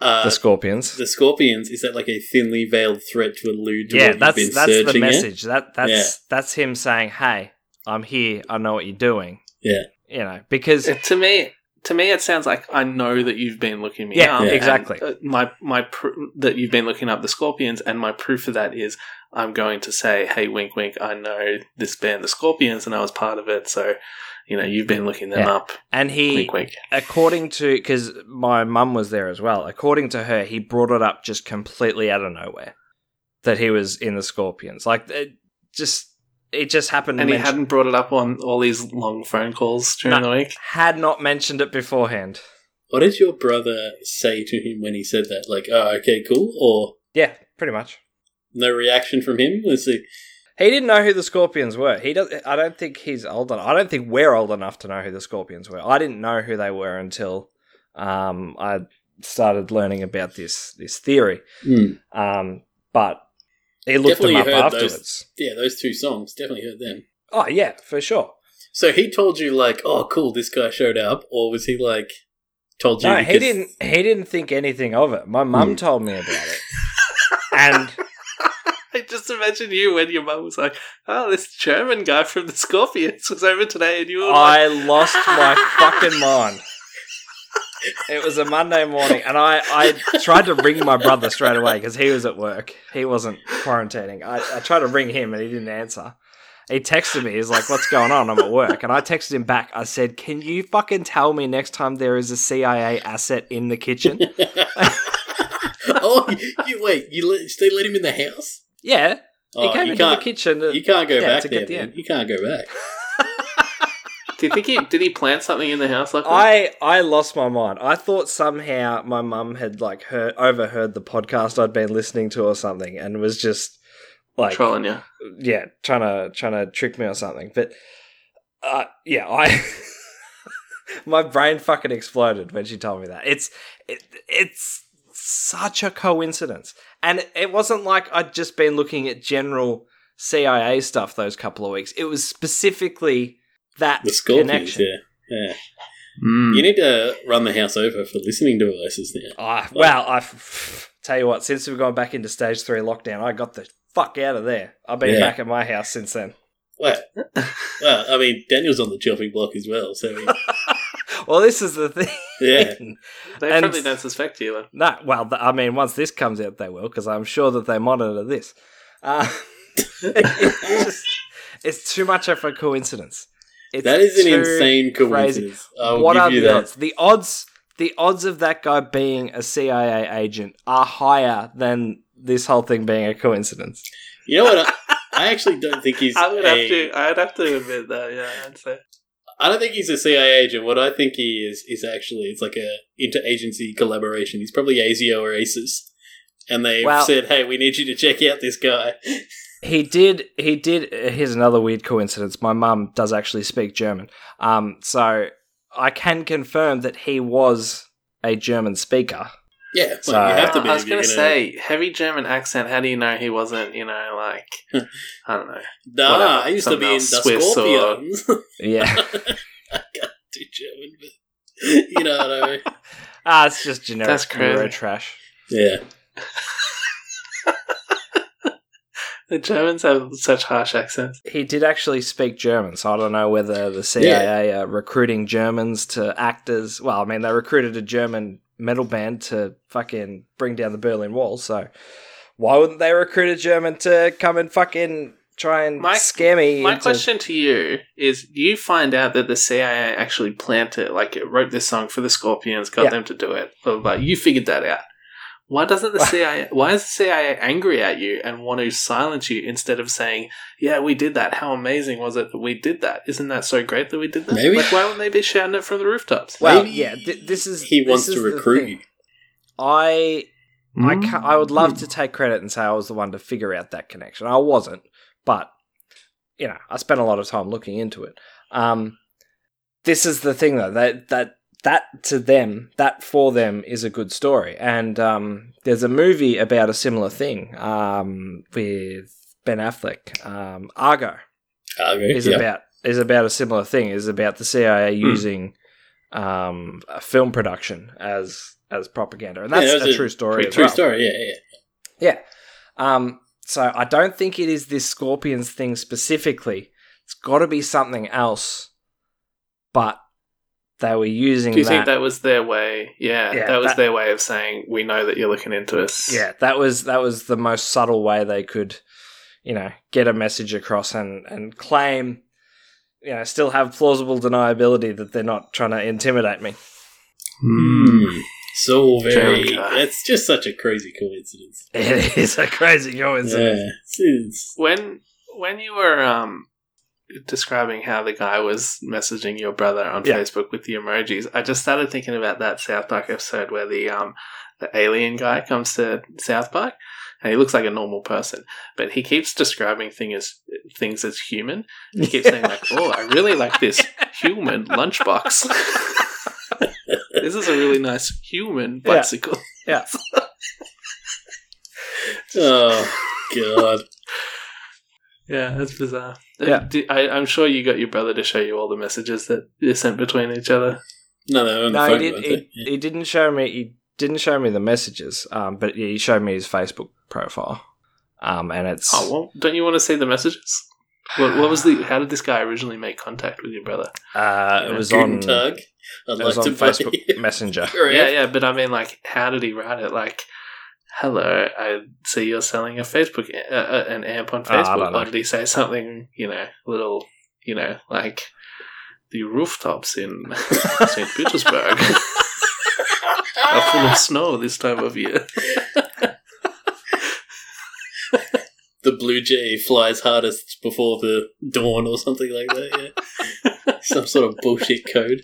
uh, the Scorpions. the Scorpions? Is that like a thinly veiled threat to allude to yeah, what that's you've been that's the searching at? message. That that's Yeah. that's him saying, "Hey, I'm here. I know what you're doing." Yeah. You know, because It- to me, to me, it sounds like I know that you've been looking me Yeah, up. Yeah. exactly. uh, my my pr- that you've been looking up the Scorpions, and my proof of that is I'm going to say, "Hey, wink, wink. I know this band, the Scorpions, and I was part of it." So, you know, you've been looking them Yeah. up. and he Wink, wink. according to because my mum was there as well according to her he brought it up just completely out of nowhere that he was in the scorpions like it just it just happened And to he mention- hadn't brought it up on all these long phone calls during No. the week. had not mentioned it beforehand What did your brother say to him when he said that? Like, oh, okay, cool, or yeah pretty much no reaction from him? Was he? He didn't know who the scorpions were he does i don't think he's old enough i don't think we're old enough to know who the scorpions were i didn't know who they were until um i started learning about this this theory Hmm. um but he looked Definitely them up heard those- afterwards Yeah, those two songs definitely heard them. oh yeah for sure So he told you like, oh, cool, this guy showed up, or was he like told you? No, he didn't. He didn't think anything of it. My mum Hmm. told me about it, and I just imagine you when your mum was like, "Oh, this German guy from the Scorpions was over today," and you were like, I lost my fucking mind. It was a Monday morning, and I, I tried to ring my brother straight away because he was at work. He wasn't quarantining. I, I tried to ring him, and he didn't answer. He texted me. He's like, "What's going on? I'm at work." And I texted him back. I said, "Can you fucking tell me next time there is a CIA asset in the kitchen?" oh, you, you wait. You let, still let him in the house? Yeah, he Oh, came you into the kitchen. To, You can't go Yeah, back to there. get the man. end. You can't go back. Do you think he did he plant something in the house like that? I I lost my mind. I thought somehow my mum had like heard overheard the podcast I'd been listening to or something, and was just like Trolling you. yeah, trying to trying to trick me or something. But uh, yeah, I my brain fucking exploded when she told me that. It's it, it's such a coincidence, and it wasn't like I'd just been looking at general CIA stuff those couple of weeks. It was specifically that The Scorpions, connection. yeah. yeah. Mm. You need to run the house over for listening devices now. Ah, well, I tell you what. Since we've gone back into stage three lockdown, I got the fuck out of there. I've been Yeah. back at my house since then. Well, well, I mean, Daniel's on the chopping block as well, so he- Well, this is the thing. yeah. They And- probably don't suspect you though. No, well, I mean, once this comes out, they will, because I'm sure that they monitor this. Uh, it's, just, it's too much of a coincidence. It's That is an insane coincidence. I'll what give are you the that. odds? The odds, the odds of that guy being a CIA agent are higher than this whole thing being a coincidence. You know what? I, I actually don't think he's. I would a- have to. I'd have to admit that. Yeah, I'd say. I don't think he's a CIA agent. What I think he is is actually it's like a interagency collaboration. He's probably ASIO or ASIS, and they've Well- said, "Hey, we need you to check out this guy." He did. He did. Here's another weird coincidence. My mum does actually speak German, um, so I can confirm that he was a German speaker. Yeah, well, So- you have to be. I was gonna gonna say heavy German accent. How do you know he wasn't? You know, like I don't know. Nah, whatever, I used to be in the something else, or- Scorpions. Yeah, I can't do German, but you know what I mean. ah, it's just generic That's crazy. Euro trash. Yeah, The Germans have such harsh accents. He did actually speak German, so I don't know whether the CIA are recruiting Germans to act as well. I mean, they recruited a German metal band to fucking bring down the Berlin Wall, so why wouldn't they recruit a German to come and fucking try and My- scare me? My into- question to you is: You find out that the CIA actually planted, like, it wrote this song for the Scorpions, got Yeah. them to do it. Blah, blah, blah. You figured that out. Why doesn't the CIA? Why is the CIA angry at you and want to silence you instead of saying, "Yeah, we did that. How amazing was it that we did that? Isn't that so great that we did that?" Maybe. Like, why wouldn't they be shouting it from the rooftops? Well, Maybe yeah, th- this is he this wants is to recruit thing. you. I I ca- I would love to take credit and say I was the one to figure out that connection. I wasn't, but you know, I spent a lot of time looking into it. Um, this is the thing though that that that to them, that for them is a good story. And um, there's a movie about a similar thing um, with Ben Affleck, um, Argo Okay, is yeah. about is about a similar thing. Is about the CIA using um, a film production as as propaganda, and Yeah, that's that was a, true story. As true well. story. Yeah, yeah. Yeah. Um, so I don't think it is this Scorpions thing specifically. It's got to be something else. But they were using Do you that. think that was their way? Yeah, Yeah, that was that- their way of saying, "We know that you're looking into us." yeah, that was that was the most subtle way they could, you know, get a message across and and claim, you know, still have plausible deniability that they're not trying to intimidate me. Hmm. So very. German guy. It's just such a crazy coincidence. It is a crazy coincidence. Yeah. It's, it's- when when you were um describing how the guy was messaging your brother on Yeah. Facebook with the emojis, I just started thinking about that South Park episode where the um the alien guy comes to South Park and he looks like a normal person, but he keeps describing thing as things as human. He keeps saying like, "Oh, I really like this human lunchbox." this is a really nice human Yeah. bicycle. Yeah. oh god. Yeah, that's bizarre. Yeah. Uh, I, I'm sure you got your brother to show you all the messages that you sent between each other. No, no, on the No, he, did, weren't he. Yeah. he didn't show me. He didn't show me the messages. Um, but he showed me his Facebook profile. Um, and it's Oh well, don't you want to see the messages? What, what was the? How did this guy originally make contact with your brother? Uh, it was on. Tag. I'd It like was on to Facebook. Messenger. Yeah, yeah, but I mean, like, how did he write it? Like, hello, I see you're selling a Facebook uh, uh, an amp on I Facebook. or did he say something? You know, little, you know, like the rooftops in St. Petersburg are full of snow this time of year. the blue jay flies hardest before the dawn or something like that. Yeah, some sort of bullshit code.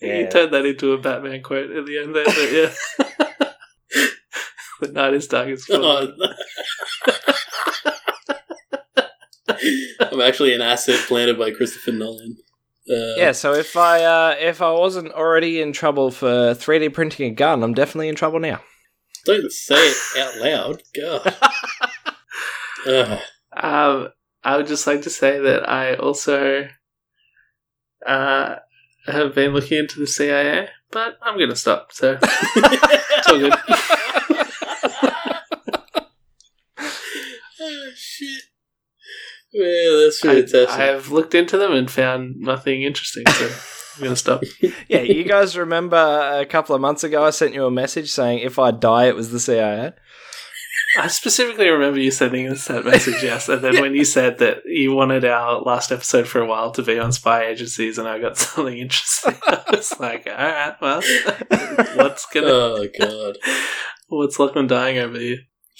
You Yeah. turned that into a Batman quote at the end there, but yeah. The not as dark as fuck. Oh, I'm actually an asset planted by Christopher Nolan. Uh, Yeah, so if I uh, if I wasn't already in trouble for 3D printing a gun, I'm definitely in trouble now. Don't say it out loud. God. Ugh. Um, I would just like to say that I also uh, have been looking into the CIA, but I'm going to stop. So it's all good. oh, shit. Yeah, that's I, fantastic. I have looked into them and found nothing interesting. So I'm going to stop. yeah, you guys remember a couple of months ago I sent you a message saying if I die, it was the CIA. I specifically remember you sending us that message, yes. And then when you said that you wanted our last episode for a while to be on spy agencies, and I got something interesting, I was like, all right, well, what's gonna, oh, God. what's Lachlan dying over here?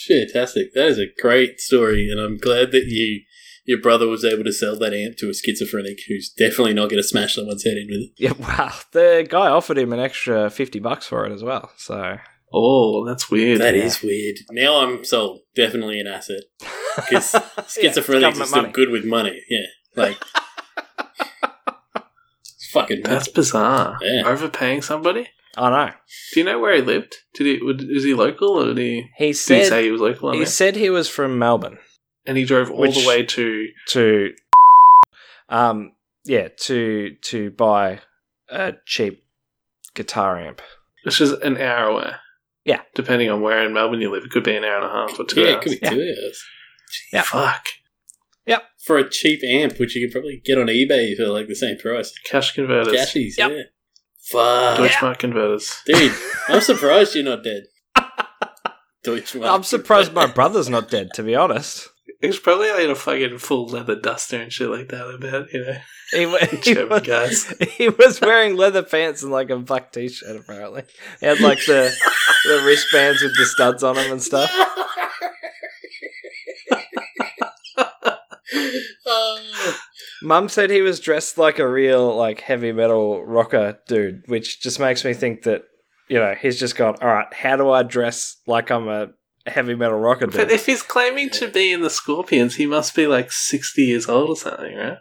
Fantastic. That is a great story, and I'm glad that you your brother was able to sell that amp to a schizophrenic who's definitely not going to smash someone's head in with it. Yeah, wow. The guy offered him an extra 50 bucks for it as well. So, Oh, that's weird. That is weird. Now I'm sold. Definitely an asset. Because Yeah, schizophrenics are still money. good with money. Yeah. Like, it's fucking That's nuts. bizarre. Yeah. Overpaying somebody? I know. Do you know where he lived? Did he? Would, is he local, or did he? He Did he said say he was local? On he there? said he was from Melbourne and he drove all Which- the way to. to um yeah, to to buy a cheap guitar amp. Which is an hour away. Yeah. Depending on where in Melbourne you live, it could be an hour and a half or two Yeah, hours. it could be Yeah. two hours. Yeah. Fuck. Yep. For a cheap amp, which you could probably get on eBay for like the same price. Cash converters. Cashies, Yep. yeah. Fuck. Deutschmark converters. Dude, I'm surprised you're not dead. Deutschmark. I'm surprised my brother's not dead, to be honest. He's probably like a fucking full leather duster and shit like that, I bet, you know. He, he, was, guys. he was wearing leather pants and like a black t-shirt. Apparently, he had like the the wristbands with the studs on them and stuff. Mum said he was dressed like a real like heavy metal rocker dude, which just makes me think that you know he's just gone. All right, how do I dress like I'm a heavy metal rocker But if he's claiming to be in the Scorpions, he must be like 60 years old or something, right?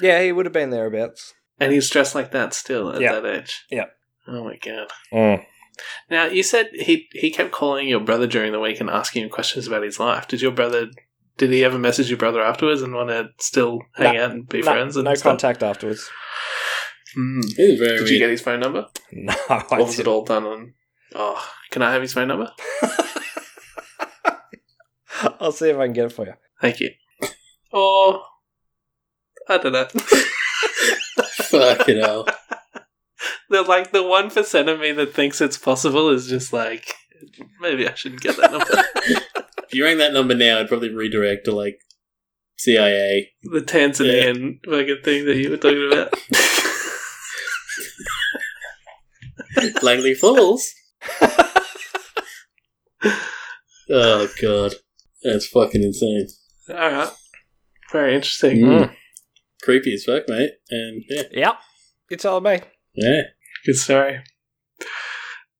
yeah, he would have been thereabouts. And he's dressed like that still at Yeah. that age. Yeah. Oh my god. Mm. Now you said he he kept calling your brother during the week and asking him questions about his life. Did your brother? Did he ever message your brother afterwards and want to still hang No. out and be No, friends? And no stuff? contact afterwards. This is very Did weird. you get his phone number? No, I or was it didn't. all done on? Oh, can I have his phone number? I'll see if I can get it for you. Thank you. Or I don't know. Fucking hell. the like the one percent of me that thinks it's possible is just like maybe I shouldn't get that number. If you rang that number now, I'd probably redirect to like CIA. the Tanzanian fucking thing that you were talking about. Langley Falls. oh god. That's fucking insane. All right, very interesting. Mm. Creepy as fuck, mate. And yeah. Yep, you told me. Yeah. Good story.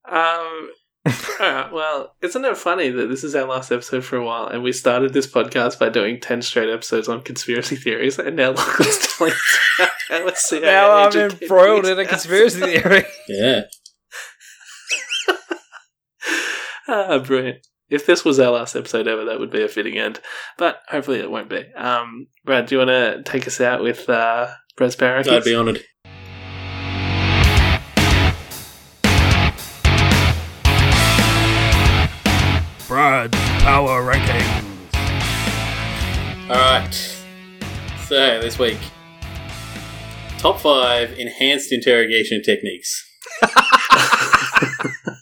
Um. all right. Well, isn't it funny that this is our last episode for a while, and we started this podcast by doing ten straight episodes on conspiracy theories, and now look what's telling us how a CIA now I'm agent embroiled in a conspiracy theory. Yeah. ah, brilliant. If this was our last episode ever, that would be a fitting end. But hopefully it won't be. Um, Brad, do you want to take us out with uh, Brad's Power I'd be honoured. Brad's Power Rankings. Alright. So this week, top five enhanced interrogation techniques.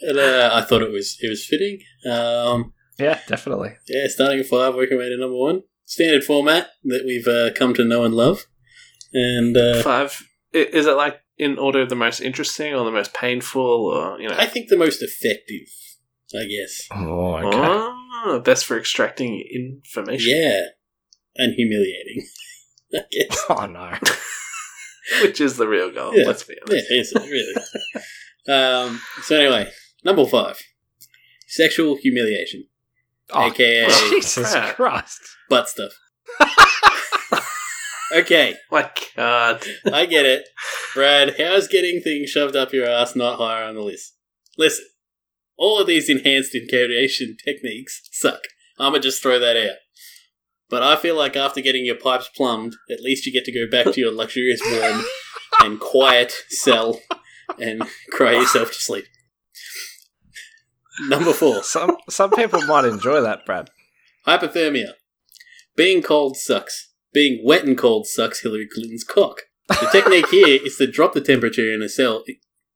and, uh, I thought it was it was fitting. Um, Yeah, definitely. yeah, starting at five, working way to number one. Standard format that we've uh, come to know and love. And uh, Five. Is it like in order of the most interesting or the most painful or, you know? I think the most effective, I guess. Oh, okay. Oh, best for extracting information. Yeah, and humiliating. I guess. Oh no. Which is the real goal, Yeah. let's be Yeah, honest. it's really. Um, so anyway, number five, sexual humiliation, Oh, aka Jesus crap. Christ. butt stuff. okay, My god. I get it, Brad. How's getting things shoved up your ass not higher on the list? Listen, all of these enhanced interrogation techniques suck. I'ma just throw that out. But I feel like after getting your pipes plumbed, at least you get to go back to your luxurious, warm, and quiet cell and cry yourself to sleep. Number four, Some some people might enjoy that, Brad. hypothermia. Being cold sucks. Being wet and cold sucks Hillary Clinton's cock. The technique here is to drop the temperature in a cell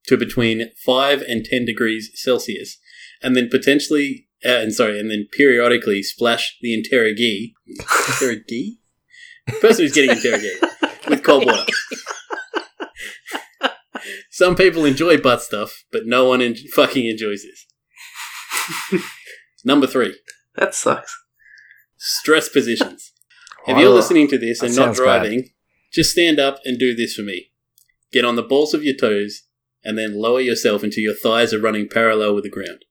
to between 5 and 10 degrees Celsius, and then potentially, uh, and sorry, and then periodically splash the interrogee, interrogee? Person who's getting interrogated with cold water. Some people enjoy butt stuff, but no one en- fucking enjoys this. Number three, That sucks. stress positions. If you're listening to this that and not sounds bad. driving, just stand up and do this for me. Get on the balls of your toes and then lower yourself until your thighs are running parallel with the ground.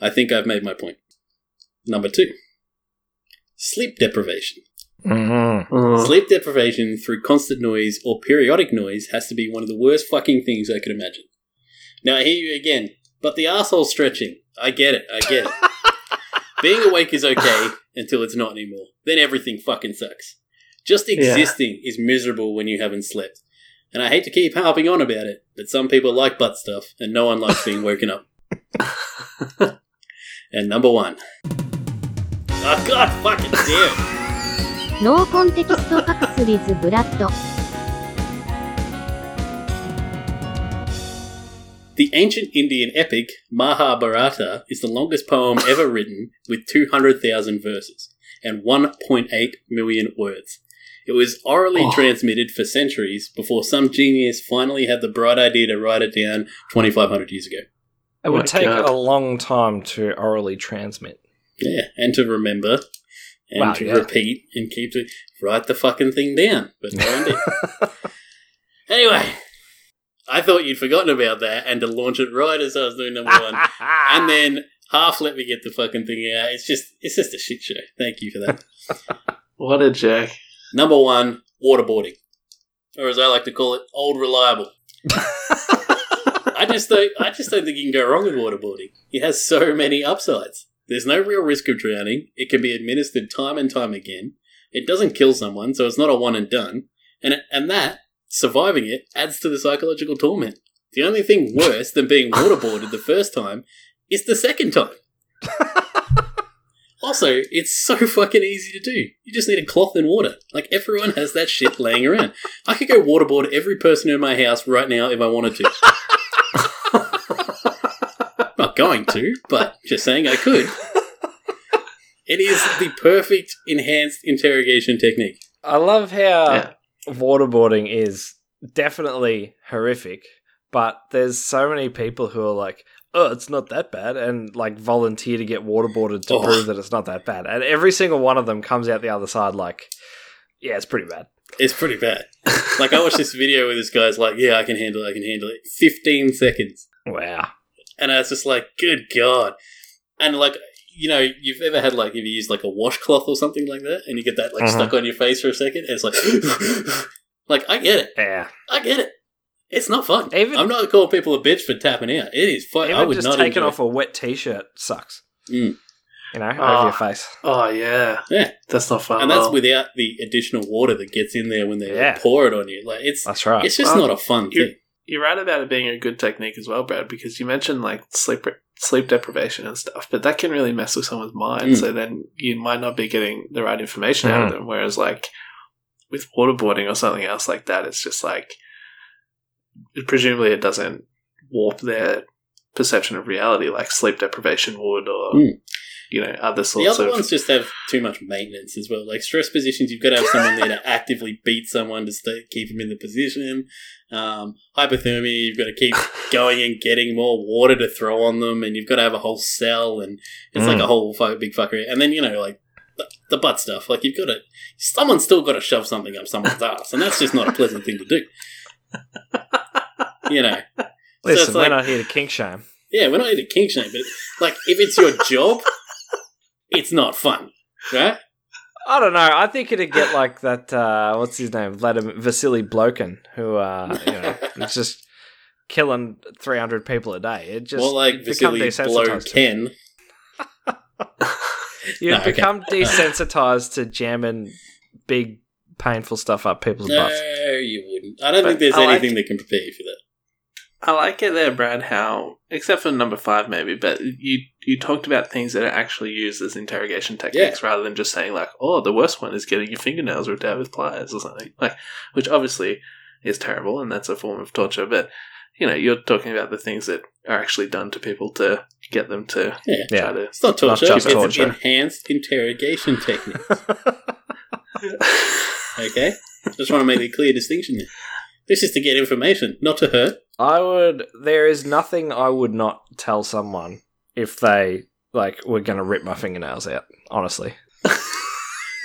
I think I've made my point. Number two, sleep deprivation. Mhm. Mm. Sleep deprivation through constant noise or periodic noise has to be one of the worst fucking things I could imagine. Now, I hear you again, but the asshole stretching. I get it, I get it. Being awake is okay until it's not anymore. Then everything fucking sucks. Just existing is miserable when you haven't slept. And I hate to keep harping on about it, but some people like butt stuff, and no one likes being woken up. and number one. Oh, god fucking damn! ノーコンテキストパクスリズブラッド The ancient Indian epic Mahabharata is the longest poem ever written with 200,000 verses and 1.8 million words. It was orally Oh. transmitted for centuries before some genius finally had the bright idea to write it down 2,500 years ago. It would my take God. a long time to orally transmit. Yeah, and to remember and Wow, to yeah. repeat and keep to write the fucking thing down. But no one did. Anyway, I thought you'd forgotten about that and to launch it right as I was doing number one. and then half let me get the fucking thing out. It's just it's just a shit show. Thank you for that. What a jerk. Number one, waterboarding, or as I like to call it, old reliable. I just don't. I just don't think you can go wrong with waterboarding. It has so many upsides. There's no real risk of drowning. It can be administered time and time again. It doesn't kill someone, so it's not a one and done. And and that surviving it adds to the psychological torment. The only thing worse than being waterboarded the first time is the second time. Also, it's so fucking easy to do. You just need a cloth and water. Like everyone has that shit laying around. I could go waterboard every person in my house right now if I wanted to. Not going to, but just saying I could. It is the perfect enhanced interrogation technique. I love how Yeah. waterboarding is definitely horrific, but there's so many people who are like, oh, it's not that bad, and like volunteer to get waterboarded to Oh. prove that it's not that bad. And every single one of them comes out the other side like, yeah, it's pretty bad. It's pretty bad. Like I watched this video where this guy's like, "Yeah, I can handle it. I can handle it." Fifteen seconds. Wow. And I was just like, good God. And like, you know, you've ever had like, if you use like a washcloth or something like that, and you get that like Mhm. stuck on your face for a second, and it's like, like, I get it. Yeah. I get it. It's not fun. Even- I'm not calling people a bitch for tapping out. It is fun. I Even would just not taking enjoy off a wet t-shirt sucks. Mm. You know, over Ah. your face. Oh, yeah. Yeah. That's not fun. And that's all. without the additional water that gets in there when they Yeah. pour it on you. Like, it's That's right. it's just Well, not a fun you- thing. You're right about it being a good technique as well, Brad, because you mentioned like sleep sleep deprivation and stuff, but that can really mess with someone's mind. Mm. So then you might not be getting the right information out of Mm. them. Whereas like with waterboarding or something else like that, it's just like presumably it doesn't warp their perception of reality like sleep deprivation would, or Mm. You know other sorts. The other of. ones just have too much maintenance as well. Like stress positions, you've got to have someone there to actively beat someone to stay, keep them in the position. Um, hypothermia, you've got to keep going and getting more water to throw on them, and you've got to have a whole cell, and it's like Mm. a whole fu- big fucker. And then you know, like the, the butt stuff. Like you've got to, someone's still got to shove something up someone's ass, and that's just not a pleasant thing to do. You know, Listen, it's we're not here to kink shame. yeah, we're not here to kink shame, but like if it's your job, it's not fun, right? I don't know. I think it'd get like that. Uh, what's his name? Vladimir Vasily Blokin, who uh, you know, is just killing three hundred people a day. It just More like Vasily Blow desensitized to it. Ken. You'd No, okay. become desensitized to jamming big, painful stuff up people's No, butts. you wouldn't. I don't But think there's I like- anything that can prepare you for that. I like it there, Brad. How except for number five, maybe, but you you talked about things that are actually used as interrogation techniques rather than just saying like, "Oh, the worst one is getting your fingernails ripped out with pliers" or something like, which obviously is terrible and that's a form of torture. But you know, you're talking about the things that are actually done to people to get them to Yeah. Yeah. to. It's not torture, just it's torture. enhanced interrogation technique. Okay? Just want to make a clear distinction there. This is to get information, not to hurt. I would. There is nothing I would not tell someone if they like were going to rip my fingernails out. Honestly,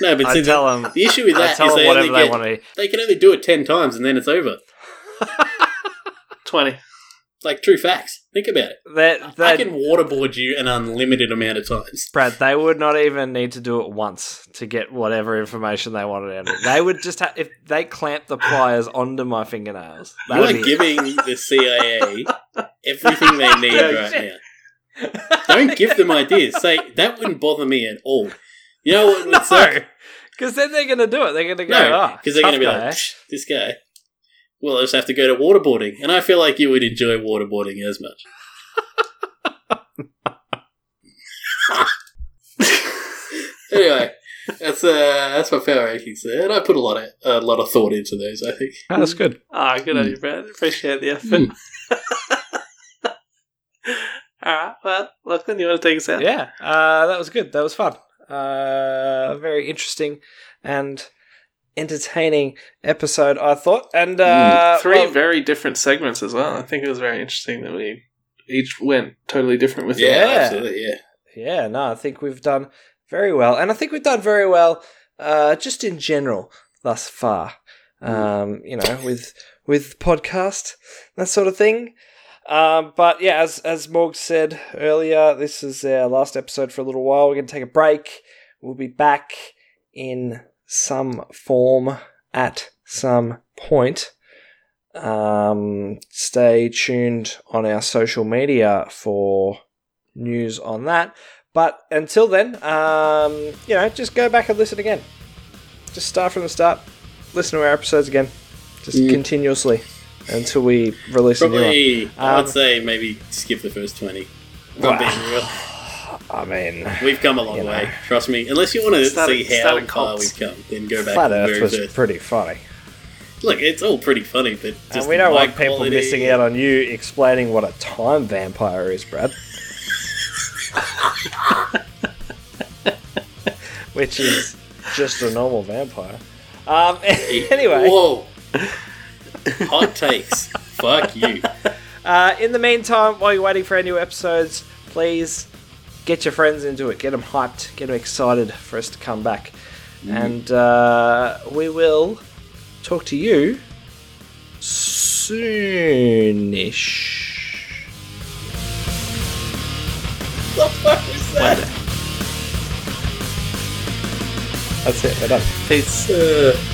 No, but see, I the, tell them. the issue with I that is tell them they whatever only, they get, want to. they can only do it 10 times and then it's over. Twenty. Like true facts. Think about it. That I can waterboard you an unlimited amount of times. Brad, they would not even need to do it once to get whatever information they wanted out of it. They would just have if they clamped the pliers onto my fingernails. You are be giving the CIA everything they need right now. Don't give them ideas. Say, that wouldn't bother me at all. You know what no, because then they're going to do it. They're going to go, No, ah, because they're going to be like, this guy. Well, I just have to go to waterboarding. And I feel like you would enjoy waterboarding as much. anyway, that's uh, that's my power rankings there, and I put a lot of a lot of thought into those. I think. Oh, that's good. Ah, good on you, Brad. Appreciate the effort. All right. Well, Lachlan, you want to take us out? Yeah, uh, that was good. That was fun. Uh, very interesting and entertaining episode, I thought. And uh, Three well, very different segments as well. I think it was very interesting that we each went totally different with Yeah, it. Yeah. absolutely. Yeah. Yeah, no, I think we've done very well, and I think we've done very well, uh, just in general thus far. Um, you know, with with podcast that sort of thing. Um, but yeah, as as Morg said earlier, this is our last episode for a little while. We're going to take a break. We'll be back in some form at some point. Um, stay tuned on our social media for news on that. But until then, um, you know, just go back and listen again. Just start from the start. Listen to our episodes again, just Mm. continuously until we release a new one. Probably, I would Um, say maybe skip the first 20. If Wow. I'm being real. I mean, We've come a long You know. way. Trust me. Unless you want to Started- see how far cults. we've come, then go back Flat to the Earth very was first. pretty funny. Look, it's all pretty funny, but just and we don't my want people quality- missing out on you explaining what a time vampire is, Brad. Which is just a normal vampire. Um, anyway, Whoa. Hot takes. Fuck you. uh, in the meantime, while you're waiting for our new episodes, please get your friends into it. Get them hyped. Get them excited for us to come back. And uh, we will talk to you soonish. What the fuck was that? That's it. We're done. Peace. Uh,